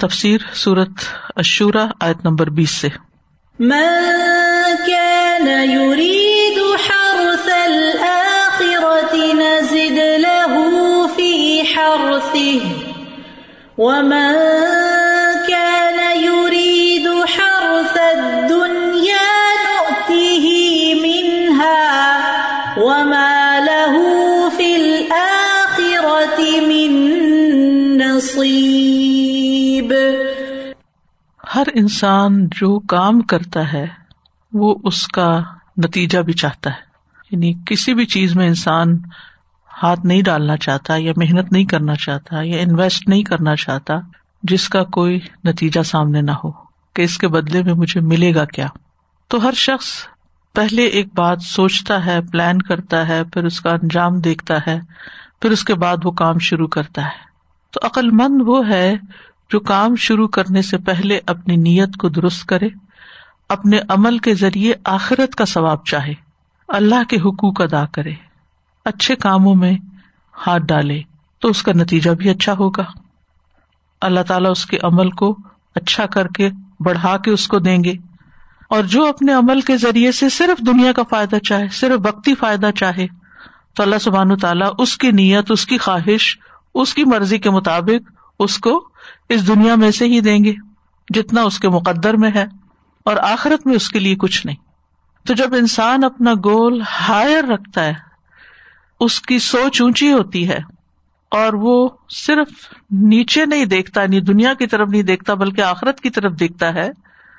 تفسیر سورت اشورا آیت نمبر بیس سے۔ من كان يريد حرث الآخرة نزد له في حرثه ومن ہر انسان جو کام کرتا ہے، وہ اس کا نتیجہ بھی چاہتا ہے۔ یعنی کسی بھی چیز میں انسان ہاتھ نہیں ڈالنا چاہتا یا محنت نہیں کرنا چاہتا یا انویسٹ نہیں کرنا چاہتا، جس کا کوئی نتیجہ سامنے نہ ہو کہ اس کے بدلے میں مجھے ملے گا کیا۔ تو ہر شخص پہلے ایک بات سوچتا ہے پلان کرتا ہے، پھر اس کا انجام دیکھتا ہے، پھر اس کے بعد وہ کام شروع کرتا ہے۔ تو عقل مند وہ ہے جو کام شروع کرنے سے پہلے اپنی نیت کو درست کرے، اپنے عمل کے ذریعے آخرت کا ثواب چاہے، اللہ کے حقوق ادا کرے، اچھے کاموں میں ہاتھ ڈالے تو اس کا نتیجہ بھی اچھا ہوگا۔ اللہ تعالیٰ اس کے عمل کو اچھا کر کے بڑھا کے اس کو دیں گے۔ اور جو اپنے عمل کے ذریعے سے صرف دنیا کا فائدہ چاہے، صرف وقتی فائدہ چاہے، تو اللہ سبحان تعالیٰ اس کی نیت، اس کی خواہش، اس کی مرضی کے مطابق اس کو اس دنیا میں سے ہی دیں گے جتنا اس کے مقدر میں ہے اور آخرت میں اس کے لیے کچھ نہیں۔ تو جب انسان اپنا گول ہائر رکھتا ہے، اس کی سوچ اونچی ہوتی ہے اور وہ صرف نیچے نہیں دیکھتا نہیں دنیا کی طرف نہیں دیکھتا، بلکہ آخرت کی طرف دیکھتا ہے،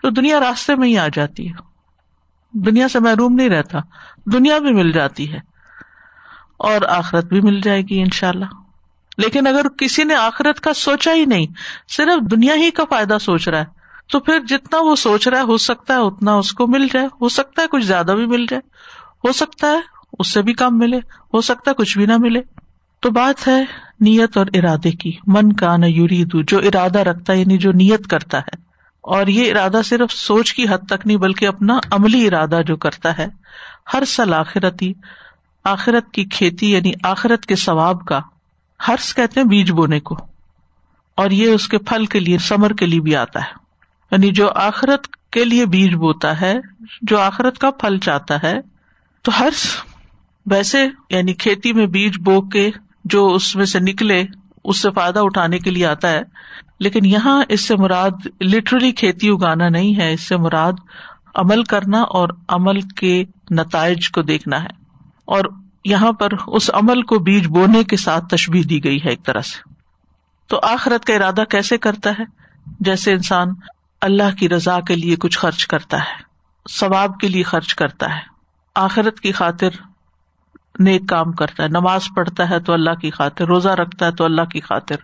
تو دنیا راستے میں ہی آ جاتی ہے۔ دنیا سے محروم نہیں رہتا، دنیا بھی مل جاتی ہے اور آخرت بھی مل جائے گی ان شاء اللہ لیکن اگر کسی نے آخرت کا سوچا ہی نہیں، صرف دنیا ہی کا فائدہ سوچ رہا ہے، تو پھر جتنا وہ سوچ رہا ہے، ہو سکتا ہے اتنا اس کو مل جائے۔ ہو سکتا ہے کچھ زیادہ بھی مل جائے۔ ہو سکتا ہے اس سے بھی کام ملے۔ ہو سکتا ہے کچھ بھی نہ ملے۔ تو بات ہے نیت اور ارادے کی۔ من کا نہ یوری جو ارادہ رکھتا ہے یعنی جو نیت کرتا ہے۔ اور یہ ارادہ صرف سوچ کی حد تک نہیں، بلکہ اپنا عملی ارادہ جو کرتا ہے۔ ہر سال آخرتی، آخرت کی کھیتی یعنی آخرت کے ثواب کا ہرس کہتے ہیں بیج بونے کو۔ اور یہ اس کے پھل کے لیے، سمر کے لیے بھی آتا ہے۔ یعنی جو آخرت کے لیے بیج بوتا ہے، جو آخرت کا پھل چاہتا ہے، تو ہر ویسے یعنی کھیتی میں بیج بو کے جو اس میں سے نکلے، اس سے فائدہ اٹھانے کے لیے آتا ہے۔ لیکن یہاں اس سے مراد لٹرلی کھیتی اگانا نہیں ہے، اس سے مراد عمل کرنا اور عمل کے نتائج کو دیکھنا ہے۔ اور یہاں پر اس عمل کو بیج بونے کے ساتھ تشبیح دی گئی ہے ایک طرح سے۔ تو آخرت کا ارادہ کیسے کرتا ہے؟ جیسے انسان اللہ کی رضا کے لیے کچھ خرچ کرتا ہے، ثواب کے لیے خرچ کرتا ہے، آخرت کی خاطر نیک کام کرتا ہے، نماز پڑھتا ہے تو اللہ کی خاطر، روزہ رکھتا ہے تو اللہ کی خاطر،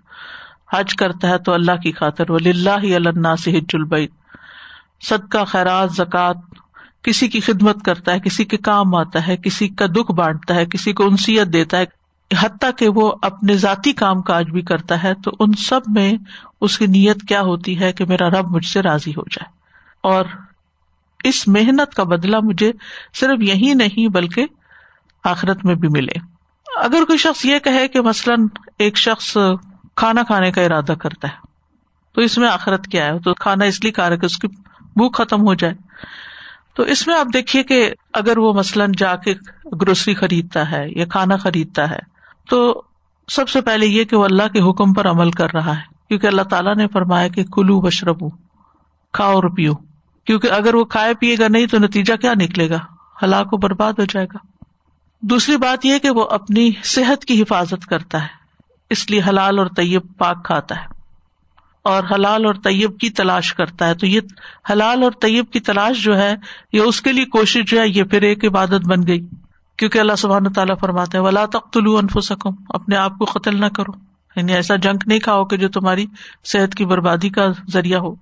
حج کرتا ہے تو اللہ کی خاطر ولی اللہ اللہ سے حج البئی صدقہ، خیرات، زکات کسی کی خدمت کرتا ہے، کسی کے کام آتا ہے، کسی کا دکھ بانٹتا ہے، کسی کو انسیت دیتا ہے۔ حتیٰ کہ وہ اپنے ذاتی کام کاج بھی کرتا ہے، تو ان سب میں اس کی نیت کیا ہوتی ہے کہ میرا رب مجھ سے راضی ہو جائے۔ اور اس محنت کا بدلا مجھے صرف یہی نہیں بلکہ آخرت میں بھی ملے۔ اگر کوئی شخص یہ کہے کہ مثلاً ایک شخص کھانا کھانے کا ارادہ کرتا ہے، تو اس میں آخرت کیا ہے؟ تو کھانا اس لیے کھا رہا کہ اس کی بھوک ختم ہو جائے۔ تو اس میں آپ دیکھیے کہ اگر وہ مثلاً جا کے گروسری خریدتا ہے یا کھانا خریدتا ہے، تو سب سے پہلے یہ کہ وہ اللہ کے حکم پر عمل کر رہا ہے۔ کیونکہ اللہ تعالیٰ نے فرمایا کہ کلو بشرب کھاؤ اور پیو کیونکہ اگر وہ کھائے پیے گا نہیں تو نتیجہ کیا نکلے گا؟ ہلاک و برباد ہو جائے گا۔ دوسری بات یہ کہ وہ اپنی صحت کی حفاظت کرتا ہے، اس لیے حلال اور طیب پاک کھاتا ہے۔ اور حلال اور طیب کی تلاش کرتا ہے۔ تو یہ حلال اور طیب کی تلاش جو ہے، یہ اس کے لیے کوشش جو ہے، یہ پھر ایک عبادت بن گئی۔ کیونکہ اللہ سبحان تعالیٰ فرماتے ولا تخت طلوع اپنے آپ کو قتل نہ کرو۔ یعنی ایسا جنک نہیں کھاؤ کہ جو تمہاری صحت کی بربادی کا ذریعہ ہو۔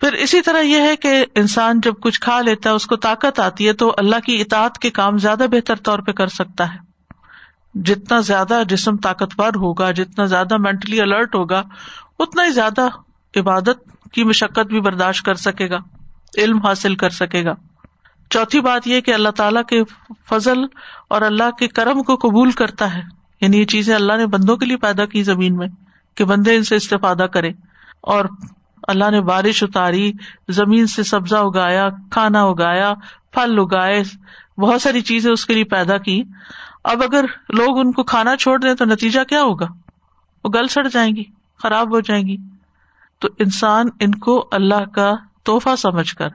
پھر اسی طرح یہ ہے کہ انسان جب کچھ کھا لیتا ہے، اس کو طاقت آتی ہے، تو اللہ کی اطاعت کے کام زیادہ بہتر طور پہ کر سکتا ہے۔ جتنا زیادہ جسم طاقتور ہوگا، جتنا زیادہ مینٹلی الرٹ ہوگا، اتنا ہی زیادہ عبادت کی مشقت بھی برداشت کر سکے گا، علم حاصل کر سکے گا۔ چوتھی بات یہ کہ اللہ تعالیٰ کے فضل اور اللہ کے کرم کو قبول کرتا ہے۔ یعنی یہ چیزیں اللہ نے بندوں کے لیے پیدا کی زمین میں کہ بندے ان سے استفادہ کرے اور اللہ نے بارش اتاری، زمین سے سبزہ اگایا، کھانا اگایا، پھل اگائے، بہت ساری چیزیں اس کے لیے پیدا کی۔ اب اگر لوگ ان کو کھانا چھوڑ دیں تو نتیجہ کیا ہوگا؟ وہ گل سڑ جائیں گی، خراب ہو جائیں گی۔ تو انسان ان کو اللہ کا تحفہ سمجھ کر،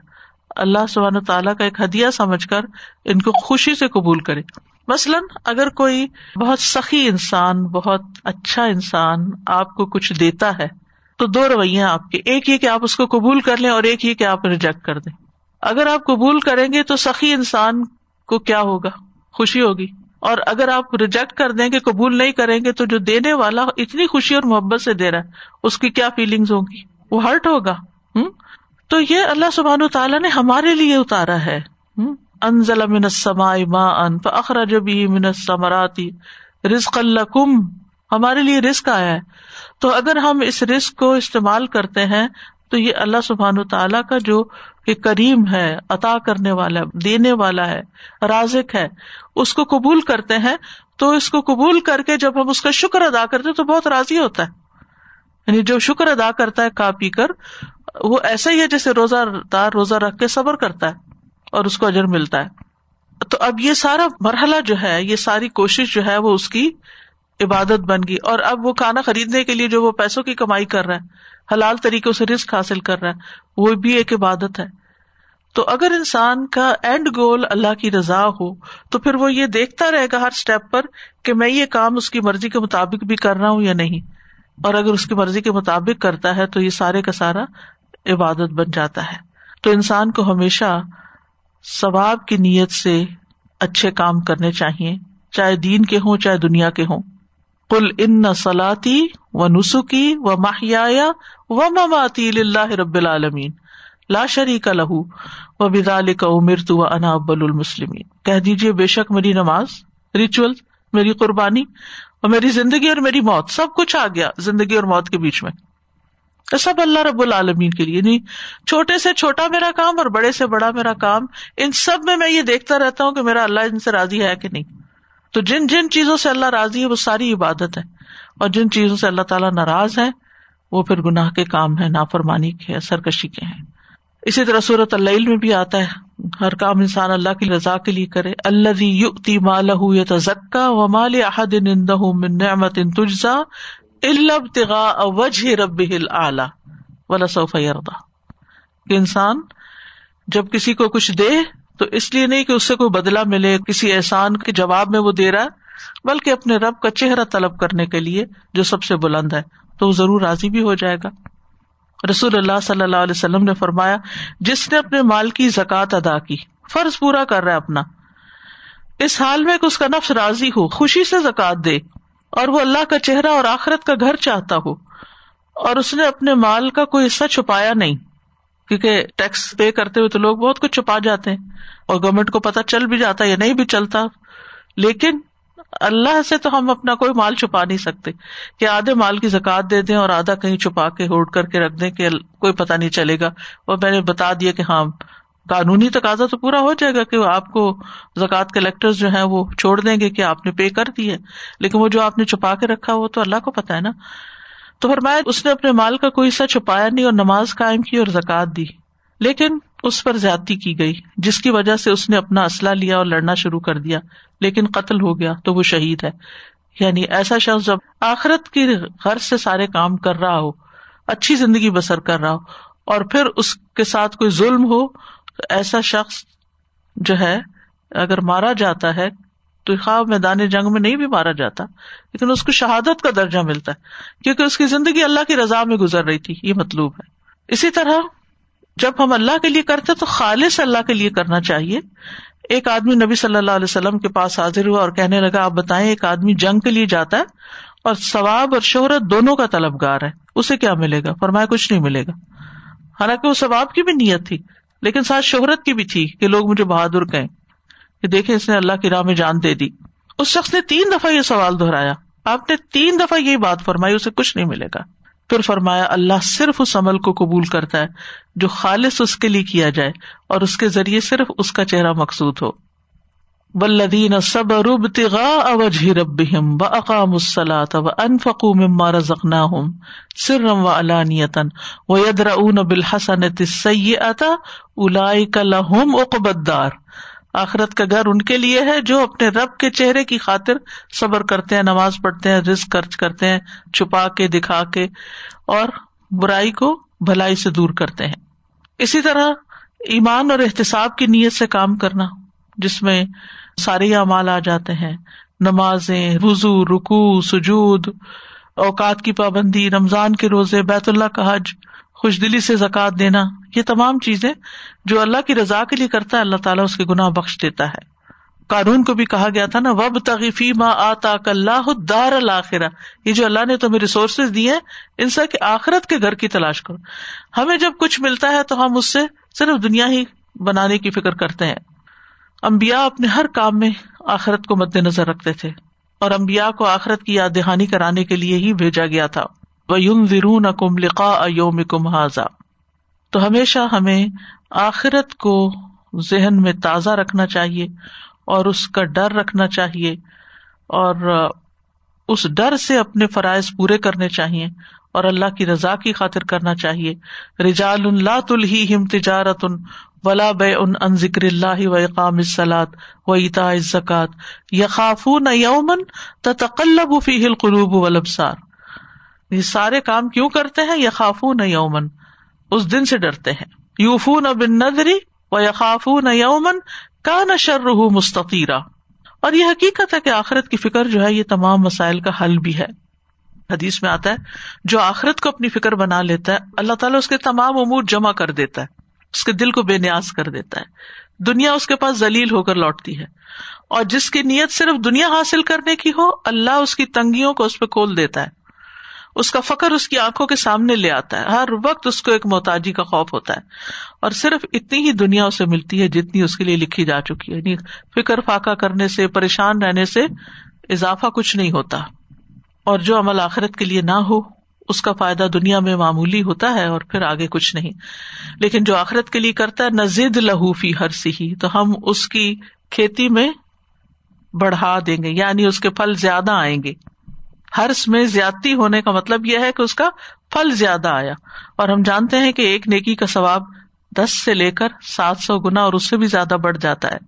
اللہ سبحانہ تعالیٰ کا ایک ہدیہ سمجھ کر ان کو خوشی سے قبول کرے۔ مثلاً اگر کوئی بہت سخی انسان، بہت اچھا انسان آپ کو کچھ دیتا ہے، تو دو رویے آپ کے۔ ایک یہ کہ آپ اس کو قبول کر لیں اور ایک یہ کہ آپ ریجیکٹ کر دیں۔ اگر آپ قبول کریں گے تو سخی انسان کو کیا ہوگا؟ خوشی ہوگی۔ اور اگر آپ ریجیکٹ کر دیں گے، قبول نہیں کریں گے، تو جو دینے والا اتنی خوشی اور محبت سے دے رہا ہے، اس کی کیا فیلنگس ہوں گی؟ وہ ہرٹ ہوگا۔ ہوں تو یہ اللہ سبحان تعالیٰ نے ہمارے لیے اتارا ہے۔ انزل من السماء ماء فاخرج به من الثمرات رزقا لكم ہمارے لیے رزق آیا ہے۔ تو اگر ہم اس رزق کو استعمال کرتے ہیں، تو یہ اللہ سبحان تعالیٰ کا جو کہ کریم ہے، عطا کرنے والا، دینے والا ہے، رازق ہے، اس کو قبول کرتے ہیں، تو اس کو قبول کر کے جب ہم اس کا شکر ادا کرتے تو بہت راضی ہوتا ہے۔ یعنی جو شکر ادا کرتا ہے کھا پی کر، وہ ایسا ہی ہے جیسے روزہ دار روزہ رکھ کے صبر کرتا ہے اور اس کو اجر ملتا ہے۔ تو اب یہ سارا مرحلہ جو ہے، یہ ساری کوشش جو ہے، وہ اس کی عبادت بن گئی۔ اور اب وہ کھانا خریدنے کے لیے جو وہ پیسوں کی کمائی کر رہا ہے حلال طریقے سے رسک حاصل کر رہا ہے وہ بھی ایک عبادت ہے۔ تو اگر انسان کا اینڈ گول اللہ کی رضا ہو، تو پھر وہ یہ دیکھتا رہے گا ہر اسٹیپ پر کہ میں یہ کام اس کی مرضی کے مطابق بھی کر رہا ہوں یا نہیں۔ اور اگر اس کی مرضی کے مطابق کرتا ہے تو یہ سارے کا سارا عبادت بن جاتا ہے۔ تو انسان کو ہمیشہ ثواب کی نیت سے اچھے کام کرنے چاہیے، چاہے دین کے ہوں، چاہے دنیا کے ہوں۔ کل ان سلاتی و نسخی و ماہیا و مماتی اللہ رب العالمین، لا شریک لہو و بدال کا عمر تو انا ابل المسلمین۔ کہہ دیجیے بے شک میری نماز ریچول میری قربانی اور میری زندگی اور میری موت، سب کچھ آ گیا زندگی اور موت کے بیچ میں۔ سب اللہ رب العالمین کے لیے نہیں چھوٹے سے چھوٹا میرا کام اور بڑے سے بڑا میرا کام، ان سب میں میں یہ دیکھتا رہتا ہوں کہ میرا اللہ ان سے راضی ہے کہ نہیں۔ تو جن جن چیزوں سے اللہ راضی ہے، وہ ساری عبادت ہے۔ اور جن چیزوں سے اللہ تعالیٰ ناراض ہے، وہ پھر گناہ کے کام ہے نافرمانی کے سرکشی کے ہیں۔ اسی طرح صورت اللہ میں بھی آتا ہے۔ ہر کام انسان اللہ کی رضا کے لیے کرے۔ اللہ یوتی مالہ تزکا و مال احد نندہ من نعمت تجزا وجہ رب اعلی ولا سوف یردا کہ انسان جب کسی کو کچھ دے تو اس لیے نہیں کہ اس سے کوئی بدلا ملے، کسی احسان کے جواب میں وہ دے رہا ہے، بلکہ اپنے رب کا چہرہ طلب کرنے کے لیے جو سب سے بلند ہے، تو وہ ضرور راضی بھی ہو جائے گا۔ رسول اللہ صلی اللہ علیہ وسلم نے فرمایا، جس نے اپنے مال کی زکات ادا کی، فرض پورا کر رہا ہے اپنا۔ اس حال میں کہ اس کا نفس راضی ہو، خوشی سے زکات دے، اور وہ اللہ کا چہرہ اور آخرت کا گھر چاہتا ہو، اور اس نے اپنے مال کا کوئی حصہ چھپایا نہیں۔ کیونکہ ٹیکس پے کرتے ہوئے تو لوگ بہت کچھ چھپا جاتے ہیں اور گورنمنٹ کو پتا چل بھی جاتا یا نہیں بھی چلتا۔ لیکن اللہ سے تو ہم اپنا کوئی مال چھپا نہیں سکتے۔ کہ آدھے مال کی زکات دے دیں اور آدھا کہیں چھپا کے ہوڈ کر کے رکھ دیں کہ کوئی پتا نہیں چلے گا۔ اور میں نے بتا دیا کہ ہاں قانونی تقاضا تو پورا ہو جائے گا کہ آپ کو زکوٰۃ کلیکٹر جو ہے وہ چھوڑ دیں گے کہ آپ نے پے کر دی ہے۔ لیکن وہ جو آپ نے چھپا کے رکھا وہ تو اللہ کو پتا ہے نا۔ تو فرمایا اس نے اپنے مال کا کوئی حصہ چھپایا نہیں اور نماز قائم کی اور زکات دی۔ لیکن اس پر زیادتی کی گئی، جس کی وجہ سے اس نے اپنا اسلحہ لیا اور لڑنا شروع کر دیا، لیکن قتل ہو گیا تو وہ شہید ہے۔ یعنی ایسا شخص جب آخرت کی غرض سے سارے کام کر رہا ہو، اچھی زندگی بسر کر رہا ہو، اور پھر اس کے ساتھ کوئی ظلم ہو، تو ایسا شخص جو ہے، اگر مارا جاتا ہے تو خواب میدان جنگ میں نہیں بھی مارا جاتا، لیکن اس کو شہادت کا درجہ ملتا ہے، کیونکہ اس کی زندگی اللہ کی رضا میں گزر رہی تھی، یہ مطلوب ہے۔ اسی طرح جب ہم اللہ کے لیے کرتے تو خالص اللہ کے لیے کرنا چاہیے۔ ایک آدمی نبی صلی اللہ علیہ وسلم کے پاس حاضر ہوا اور کہنے لگا، آپ بتائیں ایک آدمی جنگ کے لیے جاتا ہے اور ثواب اور شہرت دونوں کا طلبگار ہے، اسے کیا ملے گا؟ فرمایا کچھ نہیں ملے گا۔ حالانکہ وہ ثواب کی بھی نیت تھی، لیکن ساتھ شہرت کی بھی تھی کہ لوگ مجھے بہادر کہیں۔ کہ دیکھے اس نے اللہ کی راہ میں جان دے دی۔ اس شخص نے تین دفعہ یہ سوال دہرایا۔ آپ نے تین دفعہ یہی بات فرمائی، اسے کچھ نہیں ملے گا۔ پھر فرمایا، اللہ صرف اس عمل کو قبول کرتا ہے جو خالص اس کے لیے کیا جائے اور اس کے ذریعے صرف اس کا چہرہ مقصود ہو۔ ولدین صبر ابتغاء وجه ربهم واقاموا الصلاة وانفقوا مما رزقناهم سرا وعلانية ويدرؤون بالحسنة السيئة اولئك لهم عقبى الدار۔ آخرت کا گھر ان کے لیے ہے جو اپنے رب کے چہرے کی خاطر صبر کرتے ہیں، نماز پڑھتے ہیں، رزق خرچ کرتے ہیں، چھپا کے، دکھا کے، اور برائی کو بھلائی سے دور کرتے ہیں۔ اسی طرح ایمان اور احتساب کی نیت سے کام کرنا، جس میں سارے اعمال آ جاتے ہیں۔ نمازیں وزو رکو سجود، اوقات کی پابندی، رمضان کے روزے، بیت اللہ کا حج خوش دلی سے زکات دینا، یہ تمام چیزیں جو اللہ کی رضا کے لیے کرتا ہے، اللہ تعالیٰ اس کے گناہ بخش دیتا ہے۔ قانون کو بھی کہا گیا تھا نا وب تغفی ماں آتا اللہ دار الآخرا یہ جو اللہ نے تمہیں ریسورسز دیے ان سے کہ آخرت کے گھر کی تلاش کرو۔ ہمیں جب کچھ ملتا ہے تو ہم اس سے صرف دنیا ہی بنانے کی فکر کرتے ہیں۔ امبیا اپنے ہر کام میں آخرت کو مد نظر رکھتے تھے اور امبیا کو آخرت کی یاد دہانی کرانے کے لیے ہی بھیجا گیا تھا۔ وہ ورون کم لقا یوم کم حاضا تو ہمیشہ ہمیں آخرت کو ذہن میں تازہ رکھنا چاہیے اور اس کا ڈر رکھنا چاہیے اور اس ڈر سے اپنے فرائض پورے کرنے چاہیے اور اللہ کی رضا کی خاطر کرنا چاہیے۔ رجال اللہ تلہی ہم تجارت ان ولا بے ان ان ذکر اللہ و اقام سلاد و اتا زکات یقاف نہ یومن تقلب فی ہل قلوب و لبسار یہ سارے کام کیوں کرتے ہیں؟ یقاف نہ یومن اس دن سے ڈرتے ہیں. یوفون بن نظری و یقاف نہ یومن کا نہ شر مستقیرہ اور یہ حقیقت ہے کہ آخرت کی فکر جو ہے، یہ تمام مسائل کا حل بھی ہے. حدیث میں آتا ہے، جو آخرت کو اپنی فکر بنا لیتا ہے، اللہ تعالیٰ اس کے تمام امور جمع کر دیتا ہے، اس کے دل کو بے نیاز کر دیتا ہے. دنیا اس کے پاس ذلیل ہو کر لوٹتی ہے. اور جس کی نیت صرف دنیا حاصل کرنے کی ہو، اللہ اس کی تنگیوں کو اس پہ کھول دیتا ہے. اس کا فخر اس کی آنکھوں کے سامنے لے آتا ہے۔ ہر وقت اس کو ایک محتاجی کا خوف ہوتا ہے۔ اور صرف اتنی ہی دنیا اسے ملتی ہے جتنی اس کے لیے لکھی جا چکی ہے۔ یعنی فکر فاقہ کرنے سے، پریشان رہنے سے اضافہ کچھ نہیں ہوتا۔ اور جو عمل آخرت کے لیے نہ ہو، اس کا فائدہ دنیا میں معمولی ہوتا ہے اور پھر آگے کچھ نہیں۔ لیکن جو آخرت کے لیے کرتا ہے، نزد لہوفی ہر سی تو ہم اس کی کھیتی میں بڑھا دیں گے یعنی اس کے پھل زیادہ آئیں گے۔ ہرس میں زیادتی ہونے کا مطلب یہ ہے کہ اس کا پھل زیادہ آیا اور ہم جانتے ہیں کہ ایک نیکی کا ثواب دس سے لے کر سات سو گنا اور اس سے بھی زیادہ بڑھ جاتا ہے۔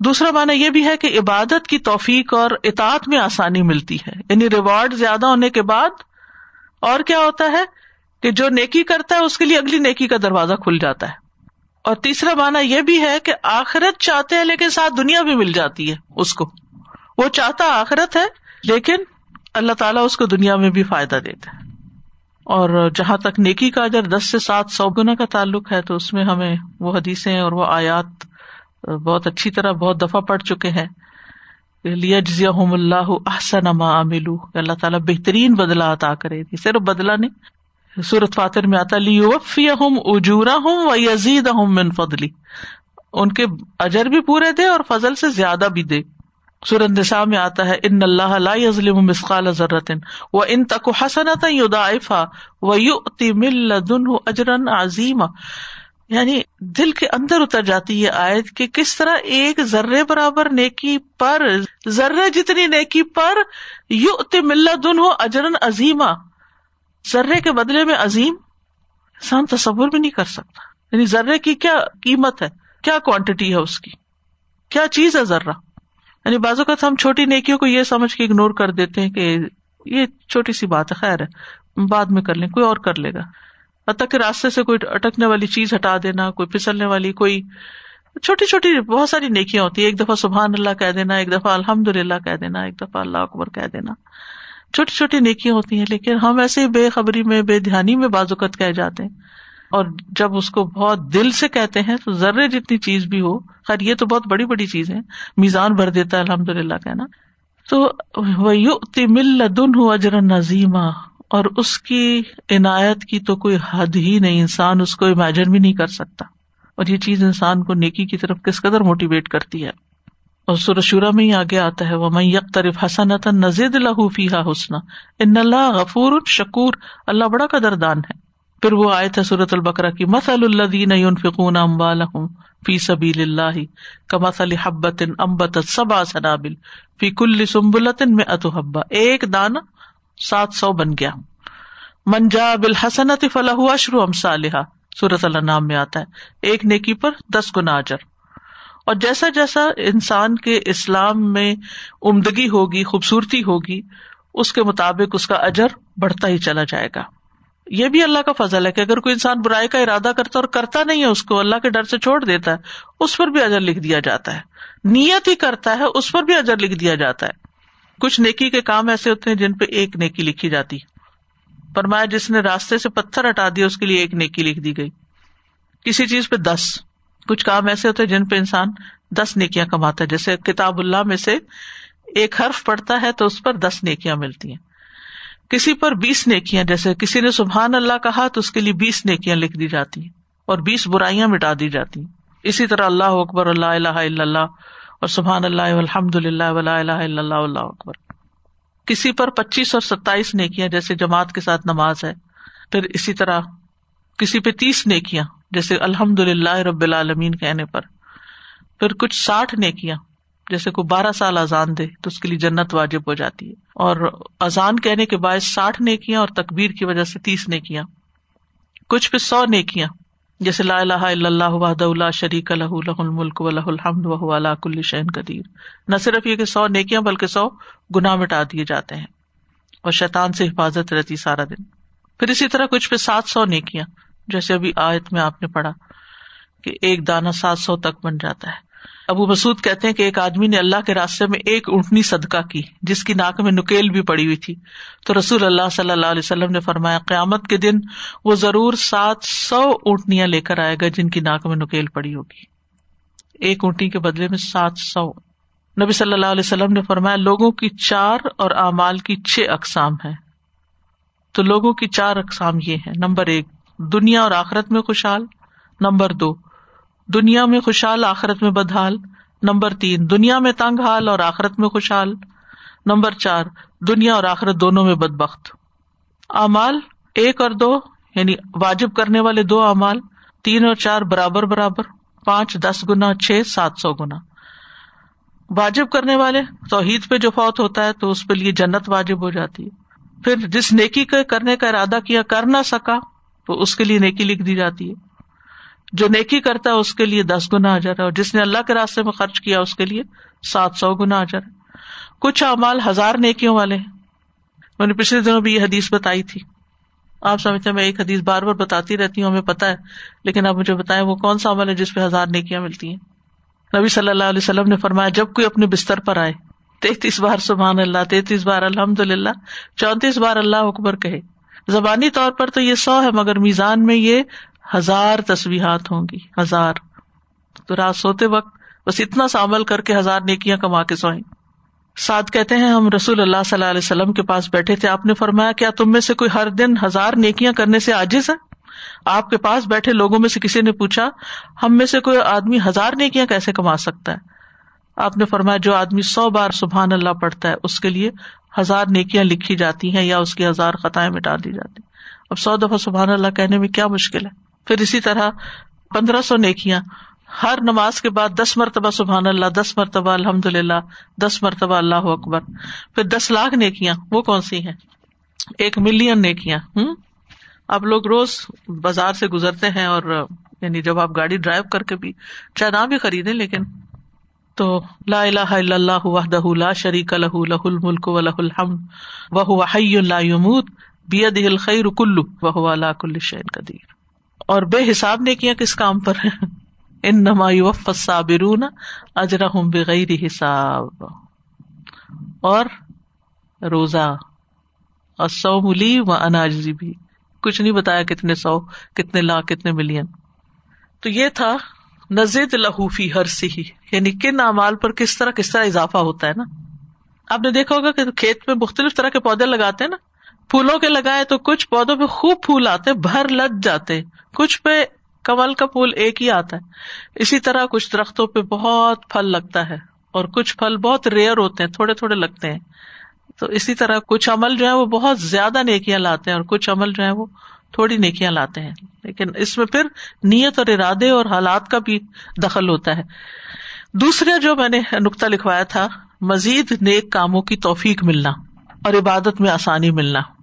دوسرا مانا یہ بھی ہے کہ عبادت کی توفیق اور اطاعت میں آسانی ملتی ہے۔ یعنی ریوارڈ زیادہ ہونے کے بعد اور کیا ہوتا ہے کہ جو نیکی کرتا ہے اس کے لیے اگلی نیکی کا دروازہ کھل جاتا ہے۔ اور تیسرا مانا یہ بھی ہے کہ آخرت چاہتے ہیں لیکن ساتھ دنیا بھی مل جاتی ہے اس کو۔ وہ چاہتا آخرت ہے لیکن اللہ تعالیٰ اس کو دنیا میں بھی فائدہ دیتا ہے۔ اور جہاں تک نیکی کا اگر دس سے سات سو گنا کا تعلق ہے، تو اس میں ہمیں وہ حدیثیں اور وہ آیات بہت اچھی طرح بہت دفعہ پڑ چکے ہیں۔ لیا جزیا اللہ احسن ملو اللہ تعالیٰ بہترین بدلا عطا کرے۔ گی صرف بدلا نہیں سورت فاتر میں آتا لی ہوں اجورا ہوں و یزید ہوں من فضلی۔ ان کے اجر بھی پورے دے اور فضل سے زیادہ بھی دے۔ سورت میں آتا ہے، ان اللہ لا یظلم مسقال ذرت و ان تک حسنت یضاعفها و یؤتی من لدنه اجرا عظیما. یعنی دل کے اندر اتر جاتی ہے آیت کہ کس طرح ایک ذرے برابر نیکی پر ذرے جتنی نیکی پر یو مل دن ہو اجرن عظیما۔ ذرے کے بدلے میں عظیم انسان تصور بھی نہیں کر سکتا۔ یعنی ذرے کی کیا قیمت ہے؟ کیا کوانٹٹی ہے اس کی؟ کیا چیز ہے ذرہ؟ یعنی بازو کا ہم چھوٹی نیکیوں کو یہ سمجھ کے اگنور کر دیتے ہیں کہ یہ چھوٹی سی بات ہے، خیر ہے، بعد میں کر لیں، کوئی اور کر لے گا۔ حتیٰ کہ راستے سے کوئی اٹکنے والی چیز ہٹا دینا، کوئی پھسلنے والی، کوئی چھوٹی چھوٹی بہت ساری نیکیاں ہوتی ہیں۔ ایک دفعہ سبحان اللہ کہہ دینا، ایک دفعہ الحمد للہ کہہ دینا، ایک دفعہ اللہ اکبر کہہ دینا۔ چھوٹی چھوٹی نیکیاں ہوتی ہیں، لیکن ہم ایسے بے خبری میں، بے دھیانی میں بازوقت کہہ جاتے ہیں۔ اور جب اس کو بہت دل سے کہتے ہیں تو ذرے جتنی چیز بھی ہو، خیر یہ تو بہت بڑی بڑی چیز ہے، میزان بھر دیتا ہے الحمد للہ کہنا۔ تو وہ مل دن ہو اجر نظیمہ اور اس کی عنایت کی تو کوئی حد ہی نہیں، انسان اس کو امیجن بھی نہیں کر سکتا۔ اور یہ چیز انسان کو نیکی کی طرف کس قدر موٹیویٹ کرتی ہے۔ اور سرشورا میں ہی آگے آتا ہے وہ میں یک طرف حسن نزید لہو فی حسن ان اللہ غفور شکور اللہ بڑا قدر دان ہے۔ پھر وہ آئے تھے سورت البکرا کی مسل اللہ فکون امبال فی سبیل اللہ کا مسل حبت امبت سبا سنابل فی کل سمبلت میں اتحبا ایک دانا سات سو بن گیا۔ منجا بالحسنت فلاح اشرو ام صالحہ سورت اللہ نام میں آتا ہے۔ ایک نیکی پر دس گنا اجر۔ اور جیسا جیسا انسان کے اسلام میں عمدگی ہوگی، خوبصورتی ہوگی، اس کے مطابق اس کا اجر بڑھتا ہی چلا جائے گا۔ یہ بھی اللہ کا فضل ہے کہ اگر کوئی انسان برائی کا ارادہ کرتا اور کرتا نہیں ہے اس کو، اللہ کے ڈر سے چھوڑ دیتا ہے، اس پر بھی اجر لکھ دیا جاتا ہے۔ نیت ہی کرتا ہے، اس پر بھی اجر لکھ دیا جاتا ہے۔ کچھ نیکی کے کام ایسے ہوتے ہیں جن پہ ایک نیکی لکھی جاتی۔ فرمایا جس نے راستے سے پتھر ہٹا دیا، اس کے لیے ایک نیکی لکھ دی گئی۔ کسی چیز پہ دس۔ کچھ کام ایسے ہوتے ہیں جن پہ انسان دس نیکیاں کماتا ہے۔ جیسے کتاب اللہ میں سے ایک حرف پڑتا ہے تو اس پر دس نیکیاں ملتی ہیں۔ کسی پر بیس نیکیاں، جیسے کسی نے سبحان اللہ کہا تو اس کے لیے بیس نیکیاں لکھ دی جاتی ہیں اور بیس برائیاں مٹا دی جاتی ہیں۔ اسی طرح اللہ اکبر اللہ اللہ اللہ اور سبحان اللہ الحمد اللہ ولا اللہ اللہ اللہ اکبر۔ کسی پر پچیس اور ستائیس نیکیاں، جیسے جماعت کے ساتھ نماز ہے۔ پھر اسی طرح کسی پہ تیس نیکیاں، جیسے الحمد للہ رب العالمین کہنے پر۔ پھر کچھ ساٹھ نیکیاں جیسے کوئی بارہ سال اذان دے تو اس کے لیے جنت واجب ہو جاتی ہے۔ اور اذان کہنے کے باعث ساٹھ نیکیاں اور تقبیر کی وجہ سے تیس نیکیاں۔ کچھ پہ سو نیکیاں۔ جیسے لا الہ الا اللہ وحد اللہ شریک الح لہ الملک و لہ الحمد و اللہ کل شعین قدیر۔ نہ صرف یہ کہ سو نیکیاں بلکہ سو گناہ مٹا دیے جاتے ہیں۔ اور شیطان سے حفاظت رہتی سارا دن۔ پھر اسی طرح کچھ پہ سات سو نیکیاں۔ جیسے ابھی آیت میں آپ نے پڑھا کہ ایک دانا سات سو تک بن جاتا ہے۔ ابو مسعود کہتے ہیں کہ ایک آدمی نے اللہ کے راستے میں ایک اونٹنی صدقہ کی، جس کی ناک میں نکیل بھی پڑی ہوئی تھی۔ تو رسول اللہ صلی اللہ علیہ وسلم نے فرمایا، قیامت کے دن وہ ضرور سات سو اونٹنیاں لے کر آئے گا جن کی ناک میں نکیل پڑی ہوگی۔ ایک اونٹنی کے بدلے میں سات سو۔ نبی صلی اللہ علیہ وسلم نے فرمایا، لوگوں کی چار اور اعمال کی چھ اقسام ہے تو لوگوں کی چار اقسام یہ ہے نمبر ایک، دنیا اور آخرت میں خوشحال۔ نمبر دو دنیا میں خوشحال، آخرت میں بدحال. نمبر تین، دنیا میں تنگ حال اور آخرت میں خوشحال. نمبر چار، دنیا اور آخرت دونوں میں بد بخت امال ایک اور دو یعنی واجب کرنے والے دو امال تین اور چار، برابر برابر. پانچ، دس گنا، چھ، سات سو گنا. واجب کرنے والے، توحید پہ جو فوت ہوتا ہے تو اس پہ لیے جنت واجب ہو جاتی ہے. پھر جس نیکی کے کرنے کا ارادہ کیا کر نہ سکا، تو اس کے لیے نیکی لکھ دی جاتی ہے. جو نیکی کرتا ہے اس کے لیے دس گنا اجر ہے، اور جس نے اللہ کے راستے میں خرچ کیا اس کے لیے سات سو گنا اجر ہے۔ کچھ اعمال ہزار نیکیوں والے ہیں۔ میں نے پچھلے دنوں بھی یہ حدیث بتائی تھی۔ آپ سمجھتے میں ایک حدیث بار بار بتاتی رہتی ہوں، ہمیں پتا ہے، لیکن آپ مجھے بتائیں وہ کون سا عمل ہے جس پہ ہزار نیکیاں ملتی ہیں؟ نبی صلی اللہ علیہ وسلم نے فرمایا، جب کوئی اپنے بستر پر آئے، تینتیس بار سبحان اللہ، تینتیس بار الحمد للہ چونتیس بار اللہ اکبر کہے۔ زبانی طور پر تو یہ سو ہے، مگر میزان میں یہ ہزار تصویرات ہوں گی، ہزار۔ تو رات سوتے وقت بس اتنا سا عمل کر کے ہزار نیکیاں کما کے سوئیں۔ ساتھ کہتے ہیں، ہم رسول اللہ صلی اللہ علیہ وسلم کے پاس بیٹھے تھے، آپ نے فرمایا، کیا تم میں سے کوئی ہر دن ہزار نیکیاں کرنے سے آجز ہے؟ آپ کے پاس بیٹھے لوگوں میں سے کسی نے پوچھا، ہم میں سے کوئی آدمی ہزار نیکیاں کیسے کما سکتا ہے؟ آپ نے فرمایا، جو آدمی سو بار سبحان اللہ پڑھتا ہے، اس کے لیے ہزار نیکیاں لکھی جاتی ہیں یا اس کی ہزار خطائیں مٹا دی جاتی اب سو دفعہ سبحان اللہ کہنے میں کیا مشکل ہے؟ پھر اسی طرح پندرہ سو نیکیاں، ہر نماز کے بعد دس مرتبہ سبحان اللہ، دس مرتبہ الحمد للہ دس مرتبہ اللہ اکبر۔ پھر دس لاکھ نیکیاں، وہ کون سی ہیں؟ ایک ملین نیکیاں ہوں اب لوگ روز بازار سے گزرتے ہیں اور یعنی جب آپ گاڑی ڈرائیو کر کے بھی چاہے نہ بھی خریدے لیکن تو لا الہ الا اللہ وحدہ لا شریک لہ لہ الملک و لہ الحمد وہ حی لا یموت، بیدہ الخیر کلو وہ علا کل شین قدیر۔ اور بے حساب نے کیا کس کام پر ان نما صابرون اجرا ہوں بغیر حساب۔ اور روزہ۔ اور سو ملی و اناجی بھی۔ کچھ نہیں بتایا کتنے سو کتنے لاکھ، کتنے ملین۔ تو یہ تھا نزید لہوفی ہر سی یعنی کن اعمال پر کس طرح کس طرح اضافہ ہوتا ہے نا۔ آپ نے دیکھا ہوگا کہ کھیت میں مختلف طرح کے پودے لگاتے ہیں نا۔ پھولوں کے لگائے تو کچھ پودوں پہ خوب پھول آتے، بھر لگ جاتے۔ کچھ پہ کمل کا پھول ایک ہی آتا ہے۔ اسی طرح کچھ درختوں پہ بہت پھل لگتا ہے اور کچھ پھل بہت ریئر ہوتے ہیں، تھوڑے تھوڑے لگتے ہیں۔ تو اسی طرح کچھ عمل جو ہے وہ بہت زیادہ نیکیاں لاتے ہیں اور کچھ عمل جو ہے وہ تھوڑی نیکیاں لاتے ہیں۔ لیکن اس میں پھر نیت اور ارادے اور حالات کا بھی دخل ہوتا ہے۔ دوسرا جو میں نے نقطہ لکھوایا تھا، مزید نیک کاموں کی توفیق ملنا اور عبادت میں آسانی ملنا۔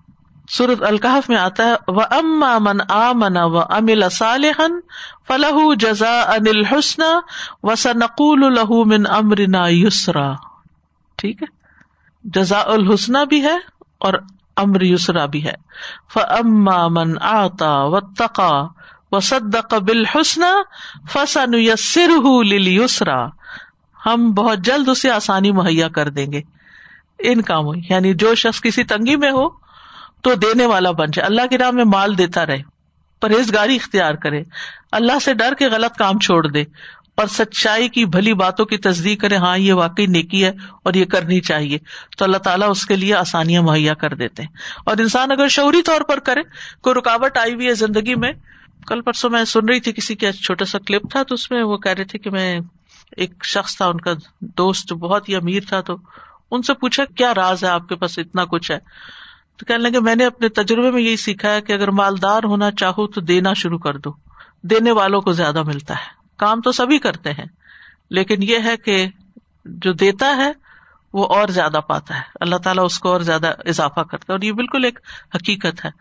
سورت القحف میں آتا ہے وہ اما من آ منا و امل صالحن فلاح جزا انل حسن و سنقول الہ من امرنا یسرا ٹھیک ہے؟ جزا الحسنہ بھی ہے اور امر یسرا بھی ہے۔ فما من آتا و تقا و صدق بالحسن فسن یسر یسرا ہم بہت جلد اسے آسانی مہیا کر دیں گے۔ ان کاموں یعنی جو شخص کسی تنگی میں ہو تو دینے والا بن جائے۔ اللہ کی راہ میں مال دیتا رہے، پرہیزگاری اختیار کرے۔ اللہ سے ڈر کے غلط کام چھوڑ دے اور سچائی کی بھلی باتوں کی تصدیق کرے ہاں یہ واقعی نیکی ہے اور یہ کرنی چاہیے۔ تو اللہ تعالیٰ اس کے لیے آسانیاں مہیا کر دیتے ہیں۔ اور انسان اگر شعوری طور پر کرے، کوئی رکاوٹ آئی ہوئی ہے زندگی میں۔ کل پرسوں میں سن رہی تھی کسی کا چھوٹا سا کلپ تھا، تو اس میں وہ کہہ رہے تھے کہ میں ایک شخص تھا، ان کا دوست بہت ہی امیر تھا، تو ان سے پوچھا، کیا راز ہے آپ کے پاس؟ اتنا کچھ ہے۔ تو کہنے لگے، میں نے اپنے تجربے میں یہی سیکھا ہے کہ اگر مالدار ہونا چاہو تو دینا شروع کر دو۔ دینے والوں کو زیادہ ملتا ہے۔ کام تو سبھی کرتے ہیں، لیکن یہ ہے کہ جو دیتا ہے، وہ اور زیادہ پاتا ہے۔ اللہ تعالیٰ اس کو اور زیادہ اضافہ کرتا ہے اور یہ بالکل ایک حقیقت ہے۔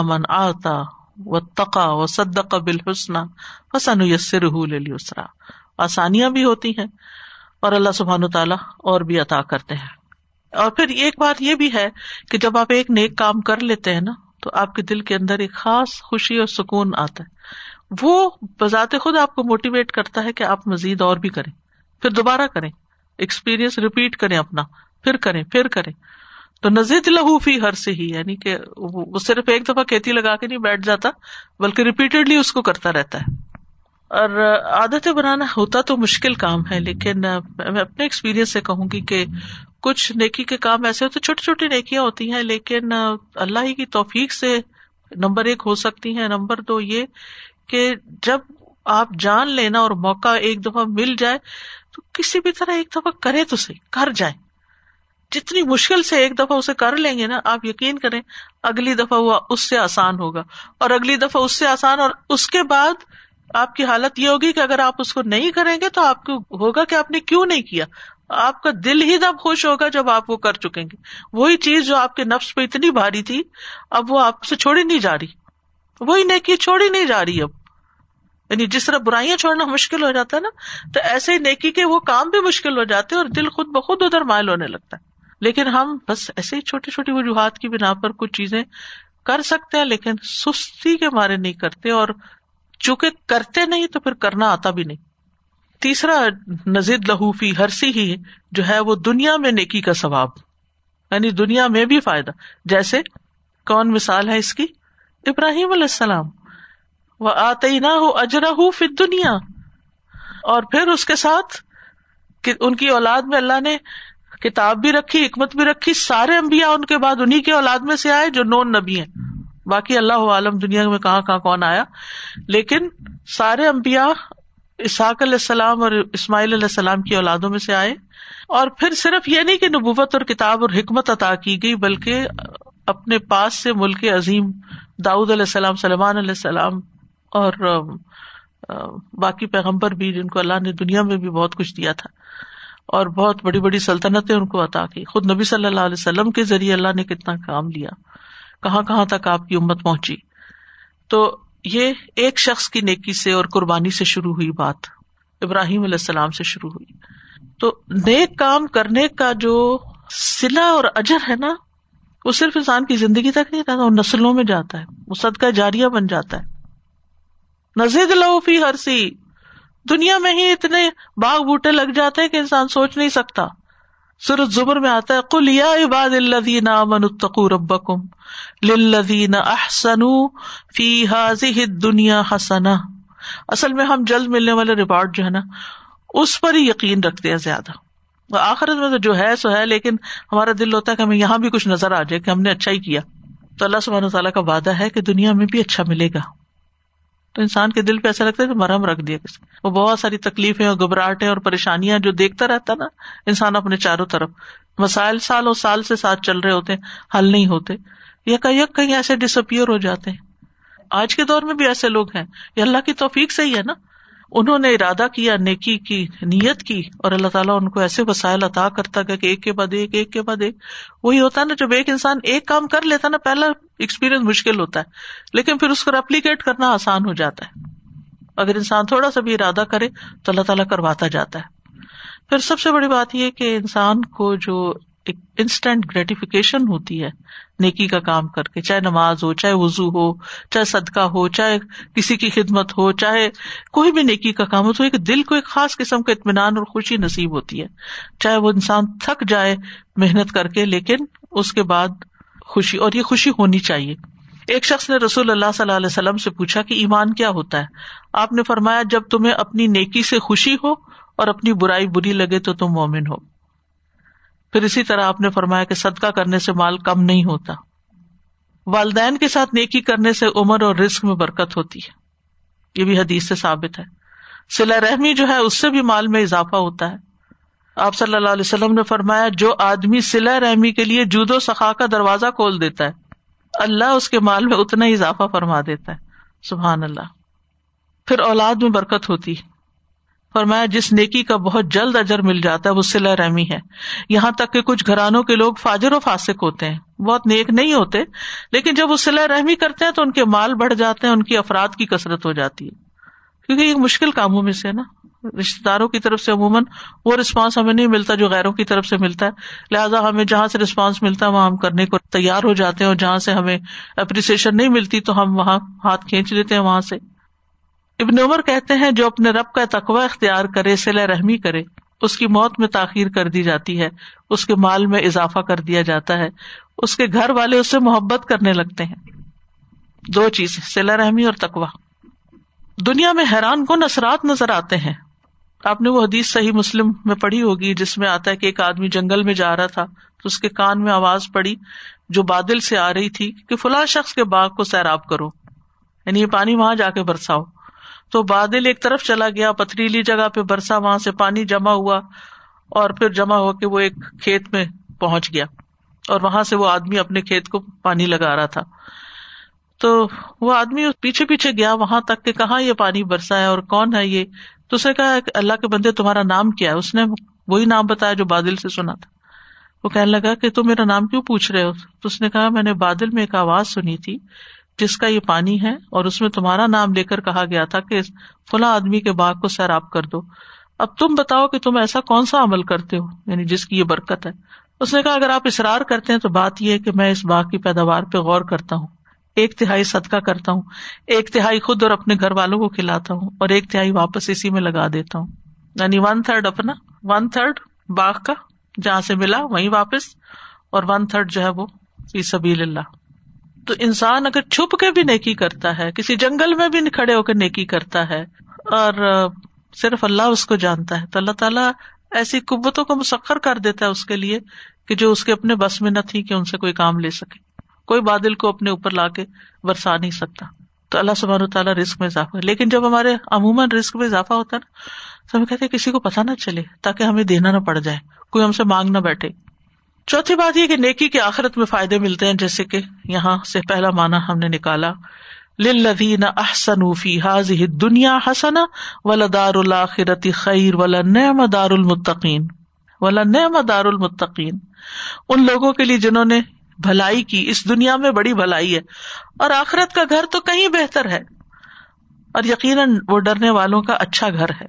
من آتا و تقا و صد قبل حسن حسن یسر اسرا آسانیاں بھی ہوتی ہیں اور اللہ سبحان تعالیٰ اور بھی عطا کرتے ہیں۔ اور پھر ایک بات یہ بھی ہے کہ جب آپ ایک نیک کام کر لیتے ہیں نا، تو آپ کے دل کے اندر ایک خاص خوشی اور سکون آتا ہے۔ وہ بذات خود آپ کو موٹیویٹ کرتا ہے کہ آپ مزید اور بھی کریں۔ پھر دوبارہ کریں۔ ایکسپیرئنس ریپیٹ کریں اپنا۔ پھر کریں پھر کریں۔ تو نزید لہوفی ہر سے ہی یعنی کہ وہ صرف ایک دفعہ کھیتی لگا کے نہیں بیٹھ جاتا، بلکہ ریپیٹڈلی اس کو کرتا رہتا ہے۔ اور عادتیں بنانا ہوتا تو مشکل کام ہے، لیکن میں اپنے ایکسپیرئنس سے کہوں گی کہ کچھ نیکی کے کام ایسے ہوتے چھوٹی چھوٹی نیکیاں ہوتی ہیں، لیکن اللہ ہی کی توفیق سے نمبر ایک ہو سکتی ہیں۔ نمبر دو یہ کہ جب آپ جان لینا اور موقع ایک دفعہ مل جائے، تو کسی بھی طرح ایک دفعہ کرے تو صحیح، کر جائے جتنی مشکل سے ایک دفعہ اسے کر لیں گے نا، آپ یقین کریں اگلی دفعہ وہ اس سے آسان ہوگا۔ اور اگلی دفعہ اس سے آسان، اور اس کے بعد آپ کی حالت یہ ہوگی کہ اگر آپ اس کو نہیں کریں گے تو آپ کو ہوگا کہ آپ نے کیوں نہیں کیا۔ آپ کا دل ہی تب خوش ہوگا جب آپ وہ کر چکیں گے۔ وہی چیز جو آپ کے نفس پہ اتنی بھاری تھی، اب وہ آپ سے چھوڑی نہیں جا رہی۔ وہی نیکی چھوڑی نہیں جا رہی اب۔ یعنی جس طرح برائیاں چھوڑنا مشکل ہو جاتا ہے نا، تو ایسے ہی نیکی کے وہ کام بھی مشکل ہو جاتے ہیں اور دل خود بخود ادھر مائل ہونے لگتا ہے۔ لیکن ہم بس ایسے ہی چھوٹی چھوٹی وجوہات کی بنا پر کچھ چیزیں کر سکتے ہیں، لیکن سستی کے مارے نہیں کرتے اور چونکہ کرتے نہیں تو پھر کرنا آتا بھی نہیں۔ تیسرا نزید لہوفی ہرسی ہی جو ہے وہ دنیا میں نیکی کا ثواب یعنی دنیا میں بھی فائدہ۔ جیسے کون مثال ہے اس کی؟ ابراہیم علیہ السلام۔ وہ آتے نہ ہو اجرا ہو دنیا اور پھر اس کے ساتھ ان کی اولاد میں اللہ نے کتاب بھی رکھی، حکمت بھی رکھی، سارے امبیا ان کے بعد انہیں کے اولاد میں سے آئے جو نون نبی ہیں۔ باقی اللہ عالم دنیا میں کہاں کہاں کون آیا؟ لیکن سارے امبیا اسحاق علیہ السلام اور اسماعیل علیہ السلام کی اولادوں میں سے آئے اور پھر صرف یہ نہیں کہ نبوت اور کتاب اور حکمت عطا کی گئی، بلکہ اپنے پاس سے ملک عظیم داود علیہ السلام سلمان علیہ السلام اور باقی پیغمبر بھی جن کو اللہ نے دنیا میں بھی بہت کچھ دیا تھا اور بہت بڑی بڑی سلطنتیں ان کو عطا کی۔ خود نبی صلی اللہ علیہ وسلم کے ذریعے اللہ نے کتنا کام لیا، کہاں کہاں تک آپ کی امت پہنچی۔ تو یہ ایک شخص کی نیکی سے اور قربانی سے شروع ہوئی بات، ابراہیم علیہ السلام سے شروع ہوئی۔ تو نیک کام کرنے کا جو سلا اور اجر ہے نا، وہ صرف انسان کی زندگی تک نہیں رہتا، وہ نسلوں میں جاتا ہے، وہ صدقہ جاریا بن جاتا ہے۔ نزید لوفی ہر سی دنیا میں ہی اتنے باغ بوٹے لگ جاتے ہیں کہ انسان سوچ نہیں سکتا۔ سورت زبر میں آتا ہے کل یا عباد الذین آمنوا ربکم للذین احسنوا فی هذه الدنیا حسنہ۔ اصل میں ہم جلد ملنے والے ریوارڈ جو ہے نا، اس پر ہی یقین رکھتے ہیں زیادہ۔ آخرت میں تو جو ہے سو ہے، لیکن ہمارا دل ہوتا ہے کہ ہمیں یہاں بھی کچھ نظر آ جائے کہ ہم نے اچھا ہی کیا۔ تو اللہ سبحانہ تعالیٰ کا وعدہ ہے کہ دنیا میں بھی اچھا ملے گا۔ تو انسان کے دل پہ ایسا لگتا ہے کہ مرہم رکھ دیا کسی وہ بہت ساری تکلیفیں اور گھبراہٹیں اور پریشانیاں جو دیکھتا رہتا نا، انسان اپنے چاروں طرف۔ مسائل سال اور سال سے ساتھ چل رہے ہوتے ہیں، حل نہیں ہوتے۔ یا کہیں کہیں ایسے ڈس اپیئر ہو جاتے ہیں۔ آج کے دور میں بھی ایسے لوگ ہیں۔ یہ اللہ کی توفیق سے ہی ہے نا۔ انہوں نے ارادہ کیا، نیکی کی، نیت کی، اور اللہ تعالیٰ ان کو ایسے وسائل عطا کرتا گیا کہ ایک کے بعد ایک ایک کے بعد ایک۔ وہی ہوتا ہے نا، جب ایک انسان ایک کام کر لیتا نا، پہلا ایکسپیرئنس مشکل ہوتا ہے۔ لیکن پھر اس کو ریپلیکیٹ کرنا آسان ہو جاتا ہے۔ اگر انسان تھوڑا سا بھی ارادہ کرے تو اللہ تعالیٰ کرواتا جاتا ہے۔ پھر سب سے بڑی بات یہ کہ انسان کو جو ایک انسٹنٹ گریٹیفیکیشن ہوتی ہے نیکی کا کام کر کے، چاہے نماز ہو، چاہے وزو ہو، چاہے صدقہ ہو، چاہے کسی کی خدمت ہو، چاہے کوئی بھی نیکی کا کام ہو، تو ایک دل کو ایک خاص قسم کا اطمینان اور خوشی نصیب ہوتی ہے۔ چاہے وہ انسان تھک جائے محنت کر کے، لیکن اس کے بعد خوشی، اور یہ خوشی ہونی چاہیے۔ ایک شخص نے رسول اللہ صلی اللہ علیہ وسلم سے پوچھا کہ ایمان کیا ہوتا ہے؟ آپ نے فرمایا، جب تمہیں اپنی نیکی سے خوشی ہو اور اپنی برائی بری لگے تو تم مومن ہو۔ پھر اسی طرح آپ نے فرمایا کہ صدقہ کرنے سے مال کم نہیں ہوتا۔ والدین کے ساتھ نیکی کرنے سے عمر اور رسک میں برکت ہوتی ہے۔ یہ بھی حدیث سے ثابت ہے۔ سلا رحمی جو ہے، اس سے بھی مال میں اضافہ ہوتا ہے۔ آپ صلی اللہ علیہ وسلم نے فرمایا، جو آدمی سلا رحمی کے لیے جودو سخا کا دروازہ کھول دیتا ہے، اللہ اس کے مال میں اتنا ہی اضافہ فرما دیتا ہے۔ سبحان اللہ۔ پھر اولاد میں برکت ہوتی فرمایا، جس نیکی کا بہت جلد اجر مل جاتا ہے، وہ سلا رحمی ہے۔ یہاں تک کہ کچھ گھرانوں کے لوگ فاجر و فاسق ہوتے ہیں۔ بہت نیک نہیں ہوتے، لیکن جب وہ سلا رحمی کرتے ہیں تو ان کے مال بڑھ جاتے ہیں، ان کی افراد کی کثرت ہو جاتی ہے۔ کیونکہ یہ مشکل کاموں میں سے نا۔ رشتے داروں کی طرف سے عموماً وہ رسپانس ہمیں نہیں ملتا جو غیروں کی طرف سے ملتا ہے۔ لہٰذا ہمیں جہاں سے رسپانس ملتا ہے، وہاں ہم کرنے کو تیار ہو جاتے ہیں اور جہاں سے ہمیں اپریسیشن نہیں ملتی تو ہم وہاں ہاتھ کھینچ لیتے ہیں وہاں سے۔ ابن عمر کہتے ہیں جو اپنے رب کا تقوی اختیار کرے سلا رحمی کرے، اس کی موت میں تاخیر کر دی جاتی ہے، اس کے مال میں اضافہ کر دیا جاتا ہے، اس کے گھر والے اس سے محبت کرنے لگتے ہیں۔ دو چیز سلا رحمی اور تقوا دنیا میں حیران کن اثرات نظر آتے ہیں۔ آپ نے وہ حدیث صحیح مسلم میں پڑھی ہوگی، جس میں آتا ہے کہ ایک آدمی جنگل میں جا رہا تھا، تو اس کے کان میں آواز پڑی جو بادل سے آ رہی تھی کہ فلاں شخص کے باغ کو سیراب کرو یعنی یہ پانی وہاں جا کے برساؤ۔ تو بادل ایک طرف چلا گیا، پتھریلی جگہ پہ برسا، وہاں سے پانی جمع ہوا اور پھر جمع ہو کے وہ ایک کھیت میں پہنچ گیا اور وہاں سے وہ آدمی اپنے کھیت کو پانی لگا رہا تھا۔ تو وہ آدمی پیچھے پیچھے گیا، وہاں تک کہ کہاں یہ پانی برسا ہے اور کون ہے یہ؟ تو اسے کہا کہ اللہ کے بندے، تمہارا نام کیا ہے؟ اس نے وہی نام بتایا جو بادل سے سنا تھا۔ وہ کہنے لگا کہ تم میرا نام کیوں پوچھ رہے ہو؟ تو اس نے کہا، میں نے بادل میں ایک آواز سنی تھی جس کا یہ پانی ہے اور اس میں تمہارا نام لے کر کہا گیا تھا کہ فلاں آدمی کے باغ کو سیراب کر دو۔ اب تم بتاؤ کہ تم ایسا کون سا عمل کرتے ہو یعنی جس کی یہ برکت ہے۔ اس نے کہا، اگر آپ اصرار کرتے ہیں تو بات یہ ہے کہ میں اس باغ کی پیداوار پہ غور کرتا ہوں۔ ایک تہائی صدقہ کرتا ہوں، ایک تہائی خود اور اپنے گھر والوں کو کھلاتا ہوں اور ایک تہائی واپس اسی میں لگا دیتا ہوں۔ یعنی ون تھرڈ اپنا ون تھرڈ باغ کا، جہاں سے ملا وہیں واپس اور ون تھرڈ جو ہے وہ سبیل اللہ۔ تو انسان اگر چھپ کے بھی نیکی کرتا ہے، کسی جنگل میں بھی کھڑے ہو کے نیکی کرتا ہے، اور صرف اللہ اس کو جانتا ہے، تو اللہ تعالیٰ ایسی قوتوں کو مسخر کر دیتا ہے اس کے لیے کہ جو اس کے اپنے بس میں نہ تھی کہ ان سے کوئی کام لے سکے۔ کوئی بادل کو اپنے اوپر لا کے برسا نہیں سکتا۔ تو اللہ سبحانہ تعالیٰ رسک میں اضافہ لیکن جب ہمارے عموماً رسک میں اضافہ ہوتا ہے نا، تو ہمیں کہتے ہیں کسی کو پتا نہ چلے تاکہ ہمیں دینا نہ پڑ جائے، کوئی ہم سے مانگ نہ بیٹھے۔ چوتھی بات یہ کہ نیکی کے آخرت میں فائدے ملتے ہیں، جیسے کہ یہاں سے پہلا مانا ہم نے نکالا۔ لدین احسن فی حاض دنیا حسن ولا دار خیر ولا نعم دار المتقین۔ ولا نعم دار المتقین۔ ان لوگوں کے لیے جنہوں نے بھلائی کی، اس دنیا میں بڑی بھلائی ہے۔ اور آخرت کا گھر تو کہیں بہتر ہے۔ اور یقیناً وہ ڈرنے والوں کا اچھا گھر ہے۔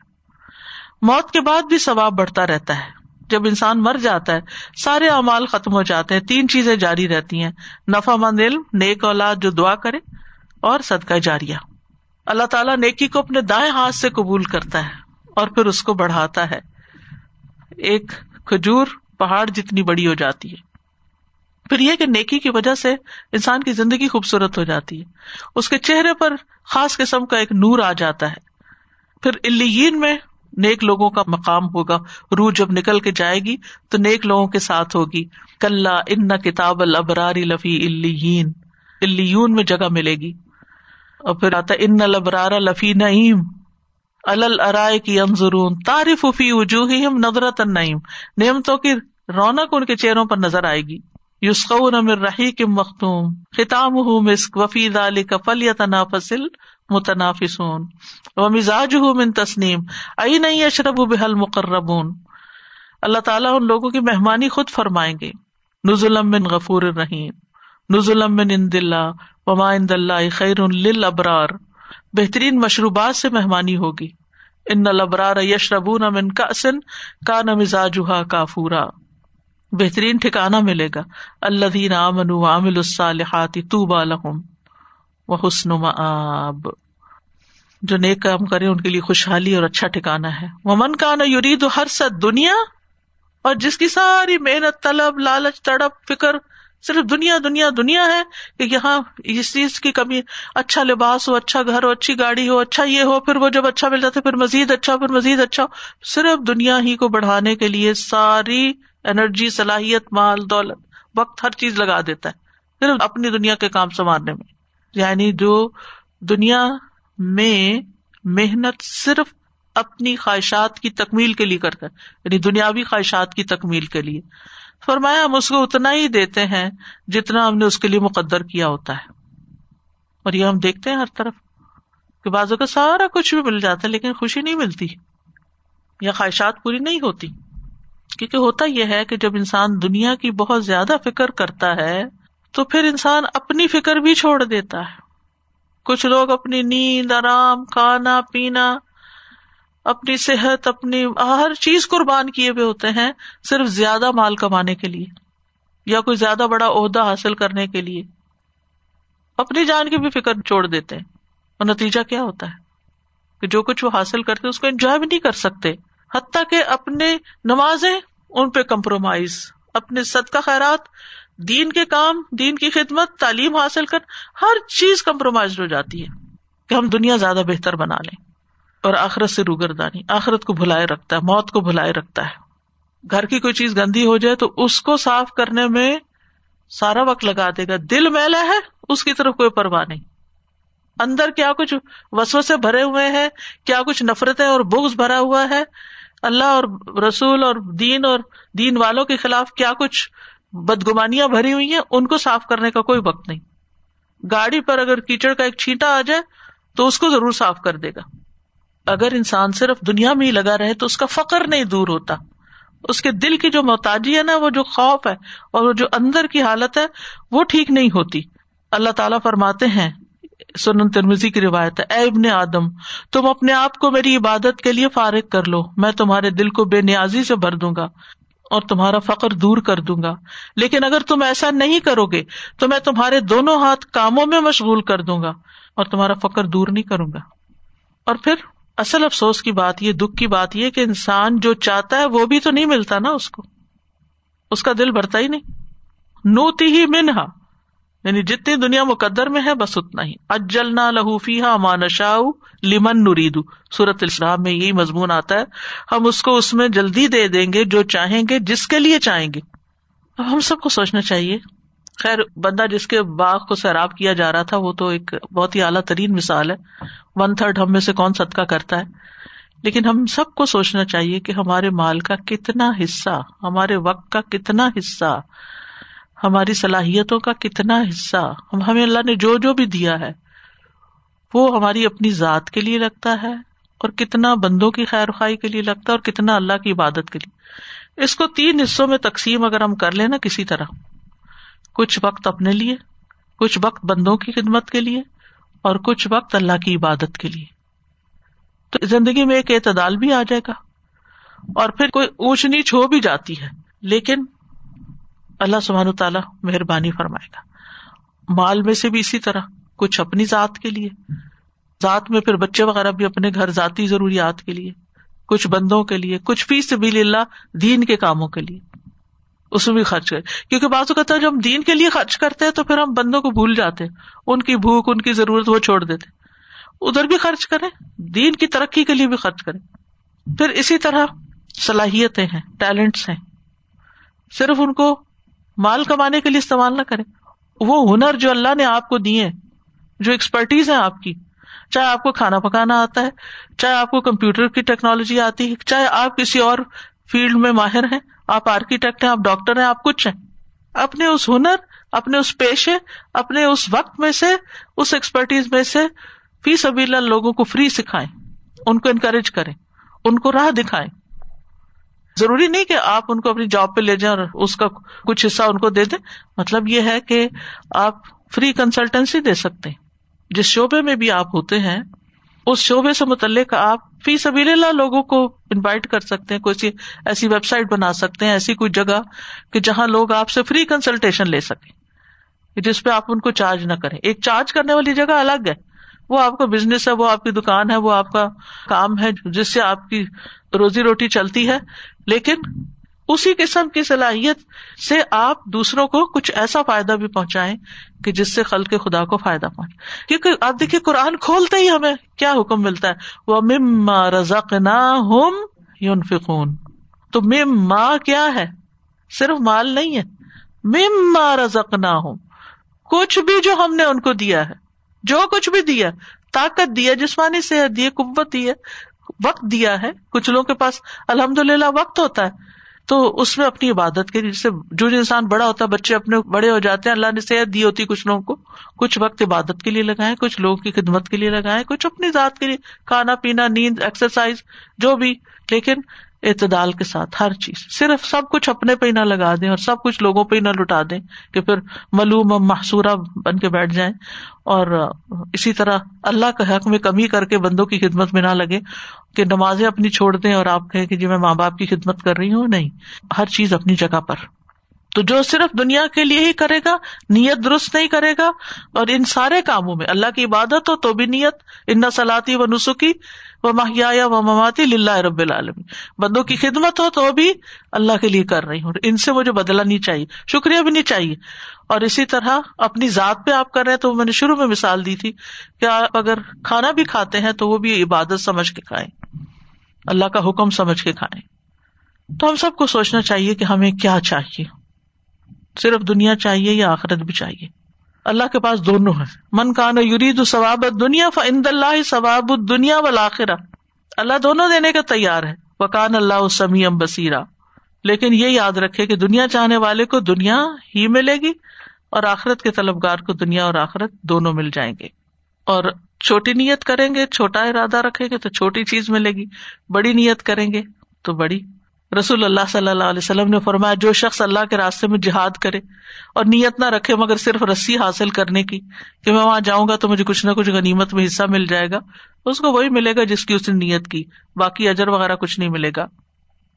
موت کے بعد بھی ثواب بڑھتا رہتا ہے۔ جب انسان مر جاتا ہے، سارے امال ختم ہو جاتے ہیں، تین چیزیں جاری رہتی ہیں۔ نفا مند علم، نیک اولاد جو دعا کرے، اور صدقہ جاریا اللہ تعالیٰ نیکی کو اپنے دائیں ہاتھ سے قبول کرتا ہے اور پھر اس کو بڑھاتا ہے۔ ایک کھجور، پہاڑ جتنی بڑی ہو جاتی ہے۔ پھر یہ کہ نیکی کی وجہ سے انسان کی زندگی خوبصورت ہو جاتی ہے۔ اس کے چہرے پر خاص قسم کا ایک نور آ جاتا ہے۔ پھر الین میں نیک لوگوں کا مقام ہوگا، روح جب نکل کے جائے گی تو نیک لوگوں کے ساتھ ہوگی۔ کل ان کتاب البراری لفی اللیون میں جگہ ملے گی۔ اور پھر آتا ان البرار لفی نعیم الرائے کی انضرون فی وجوہ نظرت نعیم نعمتوں کی رونق ان کے چہروں پر نظر آئے گی۔ یوسق امر رحی کم مختوم. خطام مسک وفید علی کفل یا تنافسل متنافسون. و مزاج ہوں من تسنیم. ائی نہیں اشرب بحل مقربون اللہ تعالیٰ ان لوگوں کی مہمانی خود فرمائیں گے. نزلم من غفور الرحیم. نزلم من اند اللہ. وما اند اللہ خیر للابرار. بہترین مشروبات سے مہمانی ہوگی. ان الابرار یشربون من کاسن کان مزاجها کافورا. بہترین ٹھکانا ملے گا۔ اللہ دین امن عامل الصالحات طوبى لهم وحسن مآب۔ جو نیک کام کرے ان کے لیے خوشحالی اور اچھا ٹھکانا ہے۔ وہ من کا یورید ہر سد دنیا اور جس کی ساری محنت، طلب، لالچ، تڑپ، فکر صرف دنیا دنیا دنیا ہے کہ یہاں اس چیز کی کمی اچھا لباس ہو اچھا گھر ہو، اچھی گاڑی ہو اچھا یہ ہو، پھر وہ جب اچھا مل جاتا پھر مزید اچھا پھر مزید اچھا ہو صرف دنیا ہی کو بڑھانے کے لیے ساری انرجی، صلاحیت، مال، دولت، وقت ہر چیز لگا دیتا ہے، صرف اپنی دنیا کے کام سنوارنے میں۔ یعنی جو دنیا میں محنت صرف اپنی خواہشات کی تکمیل کے لیے کرتا ہے یعنی دنیاوی خواہشات کی تکمیل کے لیے۔ فرمایا، ہم اس کو اتنا ہی دیتے ہیں جتنا ہم نے اس کے لیے مقدر کیا ہوتا ہے۔ اور یہ ہم دیکھتے ہیں ہر طرف کہ بازو کا سارا کچھ بھی مل جاتا ہے، لیکن خوشی نہیں ملتی، یا خواہشات پوری نہیں ہوتی۔ کیونکہ ہوتا یہ ہے کہ جب انسان دنیا کی بہت زیادہ فکر کرتا ہے، تو پھر انسان اپنی فکر بھی چھوڑ دیتا ہے۔ کچھ لوگ اپنی نیند، آرام، کھانا، پینا، اپنی صحت، اپنی ہر چیز قربان کیے ہوئے ہوتے ہیں صرف زیادہ مال کمانے کے لیے یا کوئی زیادہ بڑا عہدہ حاصل کرنے کے لیے۔ اپنی جان کی بھی فکر چھوڑ دیتے ہیں۔ اور نتیجہ کیا ہوتا ہے؟ کہ جو کچھ وہ حاصل کرتے اس کو انجوائے بھی نہیں کر سکتے۔ حتیٰ کہ اپنے نمازیں ان پہ کمپرومائز، اپنے صدقہ خیرات، دین کے کام، دین کی خدمت، تعلیم حاصل کر، ہر چیز کمپرومائز ہو جاتی ہے کہ ہم دنیا زیادہ بہتر بنا لیں۔ اور آخرت سے روگردانی، آخرت کو بھلائے رکھتا ہے، موت کو بھلائے رکھتا ہے۔ گھر کی کوئی چیز گندی ہو جائے تو اس کو صاف کرنے میں سارا وقت لگا دے گا۔ دل میلا ہے، اس کی طرف کوئی پرواہ نہیں۔ اندر کیا کچھ وسو سے بھرے ہوئے ہیں، کیا کچھ نفرتیں اور بغض بھرا ہوا ہے؟ اللہ اور رسول اور دین اور دین والوں کے خلاف کیا کچھ بدگمانیاں بھری ہوئی ہیں، ان کو صاف کرنے کا کوئی وقت نہیں۔ گاڑی پر اگر کیچڑ کا ایک چھینٹا آ جائے، تو اس کو ضرور صاف کر دے گا۔ اگر انسان صرف دنیا میں ہی لگا رہے، تو اس کا فخر نہیں دور ہوتا۔ اس کے دل کی جو محتاجی ہے نا، وہ جو خوف ہے اور وہ جو اندر کی حالت ہے، وہ ٹھیک نہیں ہوتی۔ اللہ تعالیٰ فرماتے ہیں سنن ترمزی کی روایت ہے۔ اے ابن آدم، تم اپنے آپ کو میری عبادت کے لیے فارغ کر لو۔ میں تمہارے دل کو بے نیازی سے بھر دوں گا اور تمہارا فخر دور کر دوں گا۔ لیکن اگر تم ایسا نہیں کرو گے، تو میں تمہارے دونوں ہاتھ کاموں میں مشغول کر دوں گا اور تمہارا فخر دور نہیں کروں گا۔ اور پھر اصل افسوس کی بات یہ، دکھ کی بات یہ کہ انسان جو چاہتا ہے وہ بھی تو نہیں ملتا نا اس کو۔ اس کا دل بھرتا ہی نہیں۔ نوتی ہی منہا۔ یعنی جتنی دنیا مقدر میں ہے بس اتنا ہی۔ اجلنا لہوفی ہا مانشا لمن نرید۔ سورت السلام میں یہی مضمون آتا ہے۔ ہم اس کو اس میں جلدی دے دیں گے جو چاہیں گے، جس کے لیے چاہیں گے۔ اب ہم سب کو سوچنا چاہیے۔ خیر، بندہ جس کے باغ کو سیراب کیا جا رہا تھا، وہ تو ایک بہت ہی اعلیٰ ترین مثال ہے۔ ون تھرڈ ہم میں سے کون صدقہ کرتا ہے؟ لیکن ہم سب کو سوچنا چاہیے کہ ہمارے مال کا کتنا حصہ، ہمارے وقت کا کتنا حصہ ہماری صلاحیتوں کا کتنا حصہ ہمیں اللہ نے جو جو بھی دیا ہے، وہ ہماری اپنی ذات کے لیے لگتا ہے، اور کتنا بندوں کی خیر خائی کے لیے لگتا ہے، اور کتنا اللہ کی عبادت کے لیے۔ اس کو تین حصوں میں تقسیم اگر ہم کر لیں نا کسی طرح، کچھ وقت اپنے لیے، کچھ وقت بندوں کی خدمت کے لیے، اور کچھ وقت اللہ کی عبادت کے لیے۔ تو زندگی میں ایک اعتدال بھی آ جائے گا، اور پھر کوئی اونچ نیچ ہو بھی جاتی ہے، لیکن اللہ سبحان تعالیٰ مہربانی فرمائے گا۔ مال میں سے بھی اسی طرح، کچھ اپنی ذات کے لیے۔ ذات میں پھر بچے وغیرہ بھی اپنے گھر ذاتی ضروریات کے لیے۔ کچھ بندوں کے لیے، کچھ فیس بھی اللہ دین کے کاموں کے لیے۔ اس میں بھی خرچ کرے کیونکہ بعض اوقات جب ہم دین کے لیے خرچ کرتے ہیں تو پھر ہم بندوں کو بھول جاتے ہیں۔ ان کی بھوک، ان کی ضرورت، وہ چھوڑ دیتے ادھر بھی خرچ کریں، دین کی ترقی کے لیے بھی خرچ کریں۔ پھر اسی طرح صلاحیتیں ہیں، ٹیلنٹس ہیں۔ صرف ان کو مال کمانے کے لیے استعمال نہ کریں۔ وہ ہنر جو اللہ نے آپ کو دیے جو ایکسپرٹیز ہے آپ کی، چاہے آپ کو کھانا پکانا آتا ہے، چاہے آپ کو کمپیوٹر کی ٹیکنالوجی آتی ہے، چاہے آپ کسی اور فیلڈ میں ماہر ہیں، آپ آرکیٹیکٹ ہیں، آپ ڈاکٹر ہیں، آپ کچھ ہیں۔ اپنے اس ہنر، اپنے اس پیشے، اپنے اس وقت میں سے، اس ایکسپرٹیز میں سے فی سبھی لوگوں کو فری سکھائیں۔ ان کو انکریج کریں۔ ان کو راہ دکھائیں۔ ضروری نہیں کہ آپ ان کو اپنی جاب پہ لے جائیں اور اس کا کچھ حصہ ان کو دے دیں۔ مطلب یہ ہے کہ آپ فری کنسلٹینسی دے سکتے جس شعبے میں بھی آپ ہوتے ہیں، اس شعبے سے متعلق آپ فی سبیل اللہ لوگوں کو انوائٹ کر سکتے ہیں، کوئی ایسی ویب سائٹ بنا سکتے ہیں، ایسی کوئی جگہ کہ جہاں لوگ آپ سے فری کنسلٹیشن لے سکیں۔ جس پہ آپ ان کو چارج نہ کریں۔ ایک چارج کرنے والی جگہ الگ ہے۔ وہ آپ کا بزنس ہے، وہ آپ کی دکان ہے، وہ آپ کا کام ہے، جس سے آپ کی روزی روٹی چلتی ہے۔ لیکن اسی قسم کی صلاحیت سے آپ دوسروں کو کچھ ایسا فائدہ بھی پہنچائیں کہ جس سے خل کے خدا کو فائدہ پہنچے۔ کیونکہ آپ دیکھیے قرآن کھولتے ہی ہمیں کیا حکم ملتا ہے؟ وہ مم رزق نہ ہوم یون فکون تو مم ماں کیا ہے؟ صرف مال نہیں ہے۔ مم رزق نہ ہوں کچھ بھی جو ہم نے ان کو دیا ہے، جو کچھ بھی دیا، طاقت دیا، جسمانی صحت دی ہے قوت دی ہے وقت دیا ہے، کچھ لوگوں کے پاس الحمد للہ وقت ہوتا ہے، تو اس میں اپنی عبادت کے جس سے جو انسان بڑا ہوتا ہے، بچے اپنے بڑے ہو جاتے ہیں، اللہ نے صحت دی ہوتی کچھ لوگوں کو، کچھ وقت عبادت کے لیے لگائے کچھ لوگوں کی خدمت کے لیے لگائے کچھ اپنی ذات کے لیے، کھانا پینا، نیند ایکسرسائز جو بھی، لیکن اعتدال کے ساتھ، ہر چیز۔ صرف سب کچھ اپنے پہ ہی نہ لگا دیں اور سب کچھ لوگوں پہ ہی نہ لٹا دیں کہ پھر ملوم محسورہ بن کے بیٹھ جائیں اور اسی طرح اللہ کا حق میں کمی کر کے بندوں کی خدمت میں نہ لگے کہ نمازیں اپنی چھوڑ دیں اور آپ کہیں کہ جی میں ماں باپ کی خدمت کر رہی ہوں۔ نہیں، ہر چیز اپنی جگہ پر۔ تو جو صرف دنیا کے لیے ہی کرے گا، نیت درست نہیں کرے گا اور ان سارے کاموں میں، اللہ کی عبادت ہو تو بھی نیت، ان سلاتی و نسخی وہ ماہیا و مماتی للہ رب العالمی بندوں کی خدمت ہو تو بھی اللہ کے لیے کر رہی ہوں۔ ان سے مجھے بدلا نہیں چاہیے، شکریہ بھی نہیں چاہیے۔ اور اسی طرح اپنی ذات پہ آپ کر رہے ہیں تو میں نے شروع میں مثال دی تھی کہ آپ اگر کھانا بھی کھاتے ہیں تو وہ بھی عبادت سمجھ کے کھائیں۔ اللہ کا حکم سمجھ کے کھائیں۔ تو ہم سب کو سوچنا چاہیے کہ ہمیں کیا چاہیے۔ صرف دنیا چاہیے یا آخرت بھی چاہیے؟ اللہ کے پاس دونوں ہے من کان یورید ثواب دنیا فند اللہ ثواب دنیا و لاخرہ اللہ دونوں دینے کا تیار ہے۔ وکان اللہ سمیم بصیرا۔ لیکن یہ یاد رکھے کہ دنیا چاہنے والے کو دنیا ہی ملے گی اور آخرت کے طلبگار کو دنیا اور آخرت دونوں مل جائیں گے۔ اور چھوٹی نیت کریں گے، چھوٹا ارادہ رکھیں گے تو چھوٹی چیز ملے گی۔ بڑی نیت کریں گے تو بڑی رسول اللہ صلی اللہ علیہ وسلم نے فرمایا، جو شخص اللہ کے راستے میں جہاد کرے اور نیت نہ رکھے مگر صرف رسی حاصل کرنے کی کہ میں وہاں جاؤں گا تو مجھے کچھ نہ کچھ غنیمت میں حصہ مل جائے گا، اس کو وہی ملے گا جس کی اس نے نیت کی، باقی اجر وغیرہ کچھ نہیں ملے گا۔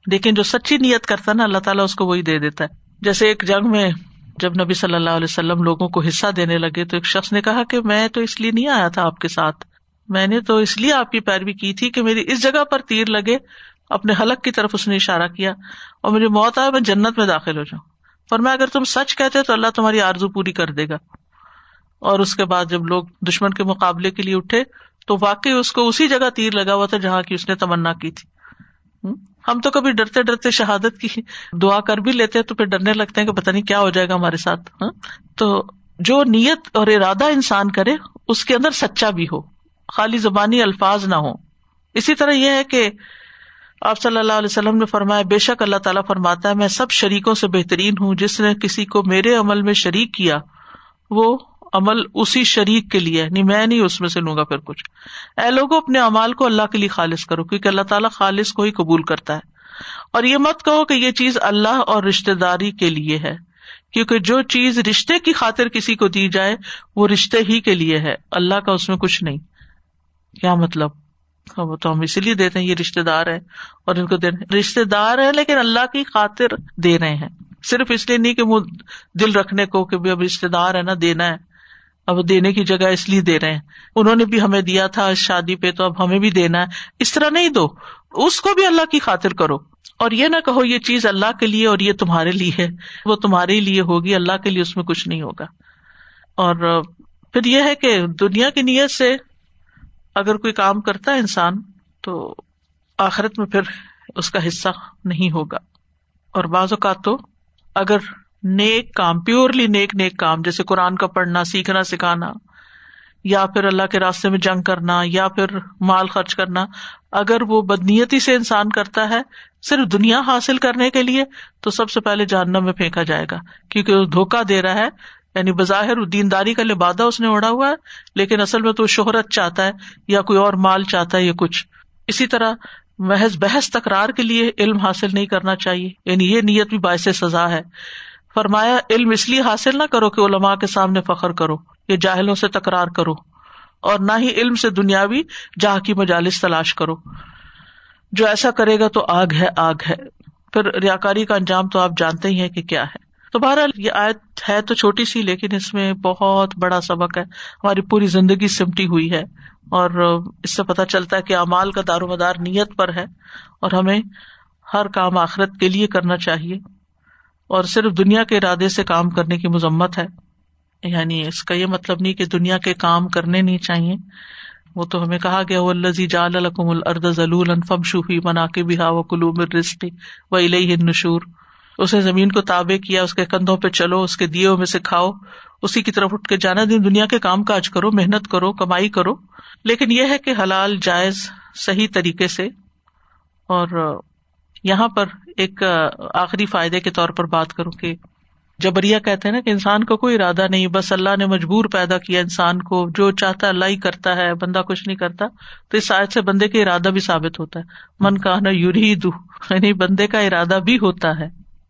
لیکن جو سچی نیت کرتا ہے نا، اللہ تعالیٰ اس کو وہی دے دیتا ہے۔ جیسے ایک جنگ میں جب نبی صلی اللہ علیہ وسلم لوگوں کو حصہ دینے لگے تو ایک شخص نے کہا کہ میں تو اس لیے نہیں آیا تھا آپ کے ساتھ۔ میں نے تو اس لیے آپ کی پیروی کی تھی کہ میری اس جگہ پر تیر لگے اپنے حلق کی طرف اس نے اشارہ کیا اور مجھے موت آئے، میں جنت میں داخل ہو جاؤں۔ اور میں اگر تم سچ کہتے تو اللہ تمہاری آرزو پوری کر دے گا۔ اور اس کے بعد جب لوگ دشمن کے مقابلے کے لیے اٹھے، تو واقعی اس کو اسی جگہ تیر لگا ہوا تھا جہاں کی اس نے تمنا کی تھی۔ ہم؟ تو کبھی ڈرتے ڈرتے شہادت کی دعا کر بھی لیتے تو پھر ڈرنے لگتے ہیں کہ پتا نہیں کیا ہو جائے گا ہمارے ساتھ۔ ہاں؟ تو جو نیت اور ارادہ انسان کرے، اس کے اندر سچا بھی ہو۔ خالی زبانی الفاظ نہ ہو اسی طرح یہ ہے کہ آپ صلی اللہ علیہ وسلم نے فرمایا، بے شک اللہ تعالیٰ فرماتا ہے، میں سب شریکوں سے بہترین ہوں، جس نے کسی کو میرے عمل میں شریک کیا، وہ عمل اسی شریک کے لیے نہیں، میں نہیں اس میں سے لوں گا پھر کچھ۔ اے لوگوں، اپنے امال کو اللہ کے لیے خالص کرو، کیونکہ اللہ تعالیٰ خالص کو ہی قبول کرتا ہے۔ اور یہ مت کہو کہ یہ چیز اللہ اور رشتے داری کے لیے ہے، کیونکہ جو چیز رشتے کی خاطر کسی کو دی جائے، وہ رشتے ہی کے لیے ہے۔ اللہ کا اس میں کچھ نہیں۔ کیا مطلب؟ ہاں، وہ تو ہم اسی لیے دیتے ہیں یہ رشتے دار ہے اور ان کو دے رہے رشتے دار ہے لیکن اللہ کی خاطر دے رہے ہیں۔ صرف اس لیے نہیں کہ وہ دل رکھنے کو کہ اب رشتے دار ہے نا دینا ہے۔ اب دینے کی جگہ اس لیے دے رہے ہیں۔ انہوں نے بھی ہمیں دیا تھا شادی پہ تو اب ہمیں بھی دینا ہے۔ اس طرح نہیں دو۔ اس کو بھی اللہ کی خاطر کرو۔ اور یہ نہ کہو یہ چیز اللہ کے لیے اور یہ تمہارے لیے ہے۔ وہ تمہارے لیے ہوگی اللہ کے لیے اس میں کچھ نہیں ہوگا۔ اور پھر یہ ہے کہ دنیا کی نیت سے اگر کوئی کام کرتا ہے انسان، تو آخرت میں پھر اس کا حصہ نہیں ہوگا۔ اور بعض اوقات تو اگر نیک کام، پیورلی نیک نیک کام، جیسے قرآن کا پڑھنا، سیکھنا، سکھانا، یا پھر اللہ کے راستے میں جنگ کرنا، یا پھر مال خرچ کرنا، اگر وہ بدنیتی سے انسان کرتا ہے صرف دنیا حاصل کرنے کے لیے، تو سب سے پہلے جہنم میں پھینکا جائے گا۔ کیونکہ وہ دھوکا دے رہا ہے یعنی بظاہر دینداری کا لبادہ اس نے اڑا ہوا ہے، لیکن اصل میں تو شہرت چاہتا ہے یا کوئی اور مال چاہتا ہے یا کچھ۔ اسی طرح محض بحث تکرار کے لیے علم حاصل نہیں کرنا چاہیے۔ یعنی یہ نیت بھی باعث سزا ہے۔ فرمایا، علم اس لیے حاصل نہ کرو کہ علماء کے سامنے فخر کرو، یا جاہلوں سے تکرار کرو، اور نہ ہی علم سے دنیاوی جہاں کی مجالس تلاش کرو۔ جو ایسا کرے گا تو آگ ہے آگ ہے۔ پھر ریاکاری کا انجام تو آپ جانتے ہی ہیں کہ کیا ہے۔ تو بہرحال یہ آیت ہے تو چھوٹی سی، لیکن اس میں بہت بڑا سبق ہے۔ ہماری پوری زندگی سمٹی ہوئی ہے اور اس سے پتا چلتا ہے کہ امال کا دار و مدار نیت پر ہے اور ہمیں ہر کام آخرت کے لیے کرنا چاہیے۔ اور صرف دنیا کے ارادے سے کام کرنے کی مذمت ہے۔ یعنی اس کا یہ مطلب نہیں کہ دنیا کے کام کرنے نہیں چاہیے۔ وہ تو ہمیں کہا گیا وہ الزی جال القم الرد ضلول فم شوفی منا کے بہا و کلوم رسٹی و علیہ نشور اسے زمین کو تابع کیا، اس کے کندھوں پہ چلو، اس کے دیے میں سے کھاؤ، اسی کی طرف اٹھ کے جانا، دن دنیا کے کام کاج کرو، محنت کرو، کمائی کرو۔ لیکن یہ ہے کہ حلال، جائز، صحیح طریقے سے۔ اور یہاں پر ایک آخری فائدے کے طور پر بات کروں کہ جبریا کہتے ہیں نا کہ انسان کو کوئی ارادہ نہیں، بس اللہ نے مجبور پیدا کیا انسان کو، جو چاہتا ہے اللہ ہی کرتا ہے، بندہ کچھ نہیں کرتا۔ تو اس سائد سے بندے کا ارادہ بھی ثابت ہوتا ہے۔ من کا نا یوری دو یعنی بندے کا ارادہ بھی ہوتا ہے۔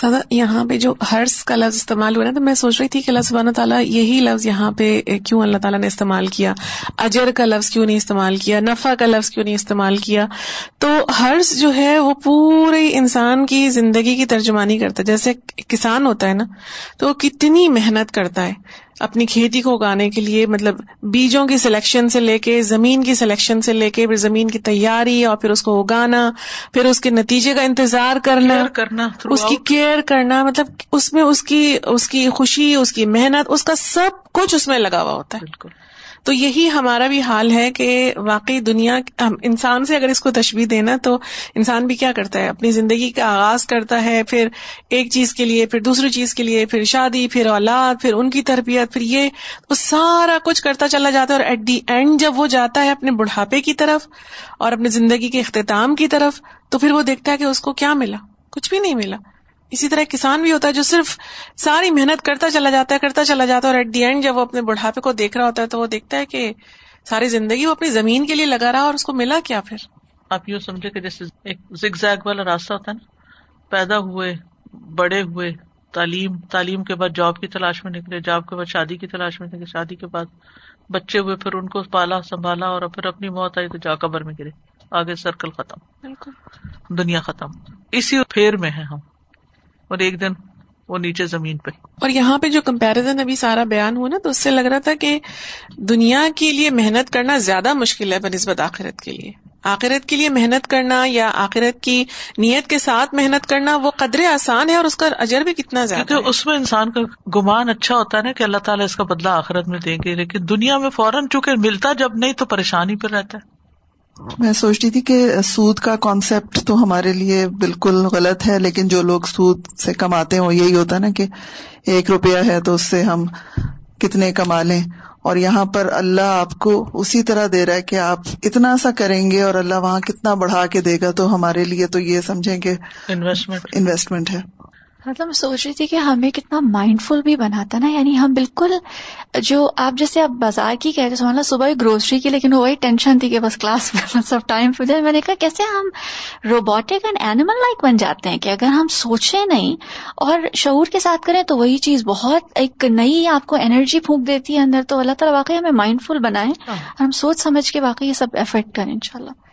سادہ یہاں پہ جو ہرس کا لفظ استعمال ہوا نا، تو میں سوچ رہی تھی کہ اللہ سبحانہ تعالیٰ یہی لفظ یہاں پہ کیوں اللہ تعالیٰ نے استعمال کیا؟ اجر کا لفظ کیوں نہیں استعمال کیا؟ نفع کا لفظ کیوں نہیں استعمال کیا؟ تو ہرس جو ہے، وہ پورے انسان کی زندگی کی ترجمانی کرتا ہے۔ جیسے کسان ہوتا ہے نا، تو وہ کتنی محنت کرتا ہے۔ اپنی کھیتی کو اگانے کے لیے مطلب بیجوں کی سلیکشن سے لے کے زمین کی سلیکشن سے لے کے پھر زمین کی تیاری اور پھر اس کو اگانا پھر اس کے نتیجے کا انتظار کرنا کرنا اس کی کیئر کرنا مطلب اس میں اس کی اس کی خوشی اس کی محنت اس کا سب کچھ اس میں لگا ہوا ہوتا ہے۔ بالکل۔ تو یہی ہمارا بھی حال ہے کہ واقعی دنیا انسان سے اگر اس کو تشبیح دینا تو انسان بھی کیا کرتا ہے؟ اپنی زندگی کا آغاز کرتا ہے، پھر ایک چیز کے لیے، پھر دوسری چیز کے لیے، پھر شادی، پھر اولاد، پھر ان کی تربیت، پھر یہ وہ سارا کچھ کرتا چلا جاتا ہے اور ایٹ دی اینڈ جب وہ جاتا ہے اپنے بڑھاپے کی طرف اور اپنی زندگی کے اختتام کی طرف، تو پھر وہ دیکھتا ہے کہ اس کو کیا ملا؟ کچھ بھی نہیں ملا۔ اسی طرح کسان بھی ہوتا ہے جو صرف ساری محنت کرتا چلا جاتا ہے کرتا چلا جاتا ہے اور ایٹ دی اینڈ جب وہ اپنے بڑھاپے کو دیکھ رہا ہوتا ہے تو وہ دیکھتا ہے کہ ساری زندگی وہ اپنی زمین کے لیے لگا رہا اور اس کو ملا کیا پھر؟ آپ یوں سمجھے کہ جیسے ایک زگ زیگ والا راستہ ہوتا ہے نا پیدا ہوئے بڑے ہوئے تعلیم تعلیم کے بعد جاب کی تلاش میں نکلے جاب کے بعد شادی کی تلاش میں نکلے شادی کے بعد بچے ہوئے پھر ان کو پالا سنبھالا اور پھر اپنی موت آئی تو جا قبر میں گرے آگے سرکل ختم بالکل۔ دنیا ختم۔ اسی پھیر میں ہے ہم۔ اور ایک دن وہ نیچے زمین پہ۔ اور یہاں پہ جو کمپیرزن ابھی سارا بیان ہوا نا تو اس سے لگ رہا تھا کہ دنیا کے لیے محنت کرنا زیادہ مشکل ہے بنسبت آخرت کے لیے۔ آخرت کے لیے محنت کرنا یا آخرت کی نیت کے ساتھ محنت کرنا وہ قدرے آسان ہے اور اس کا اجر بھی کتنا زیادہ کیونکہ اس میں انسان کا گمان اچھا ہوتا ہے نا کہ اللہ تعالیٰ اس کا بدلہ آخرت میں دیں گے لیکن دنیا میں فوراً چونکہ ملتا جب نہیں تو پریشانی پہ رہتا ہے۔ میں سوچتی تھی کہ سود کا کانسیپٹ تو ہمارے لیے بالکل غلط ہے لیکن جو لوگ سود سے کماتے ہیں وہ یہی ہوتا ہے نا کہ ایک روپیہ ہے تو اس سے ہم کتنے کما لیں۔ اور یہاں پر اللہ آپ کو اسی طرح دے رہا ہے کہ آپ اتنا سا کریں گے اور اللہ وہاں کتنا بڑھا کے دے گا تو ہمارے لیے تو یہ سمجھیں کہ انویسٹمنٹ انویسٹمنٹ ہے۔ مطلب میں سوچ رہی تھی کہ ہمیں کتنا مائنڈ فل بھی بناتا نا یعنی ہم بالکل جو آپ جیسے آپ بازار کی کہتے سو صبح گروسری کی، لیکن وہی ٹینشن تھی کہ بس کلاس میں سب ٹائم پہ جائے میں نے کہا، کیسے ہم روبوٹک اینڈ اینیمل لائک بن جاتے ہیں کہ اگر ہم سوچیں نہیں اور شعور کے ساتھ کریں تو وہی چیز بہت ایک نئی آپ کو انرجی پھونک دیتی ہے اندر تو اللہ تعالیٰ واقعی ہمیں مائنڈ فل بنائے ہاں۔ اور ہم سوچ سمجھ کے واقعی یہ سب افیکٹ کریں ان شاء اللہ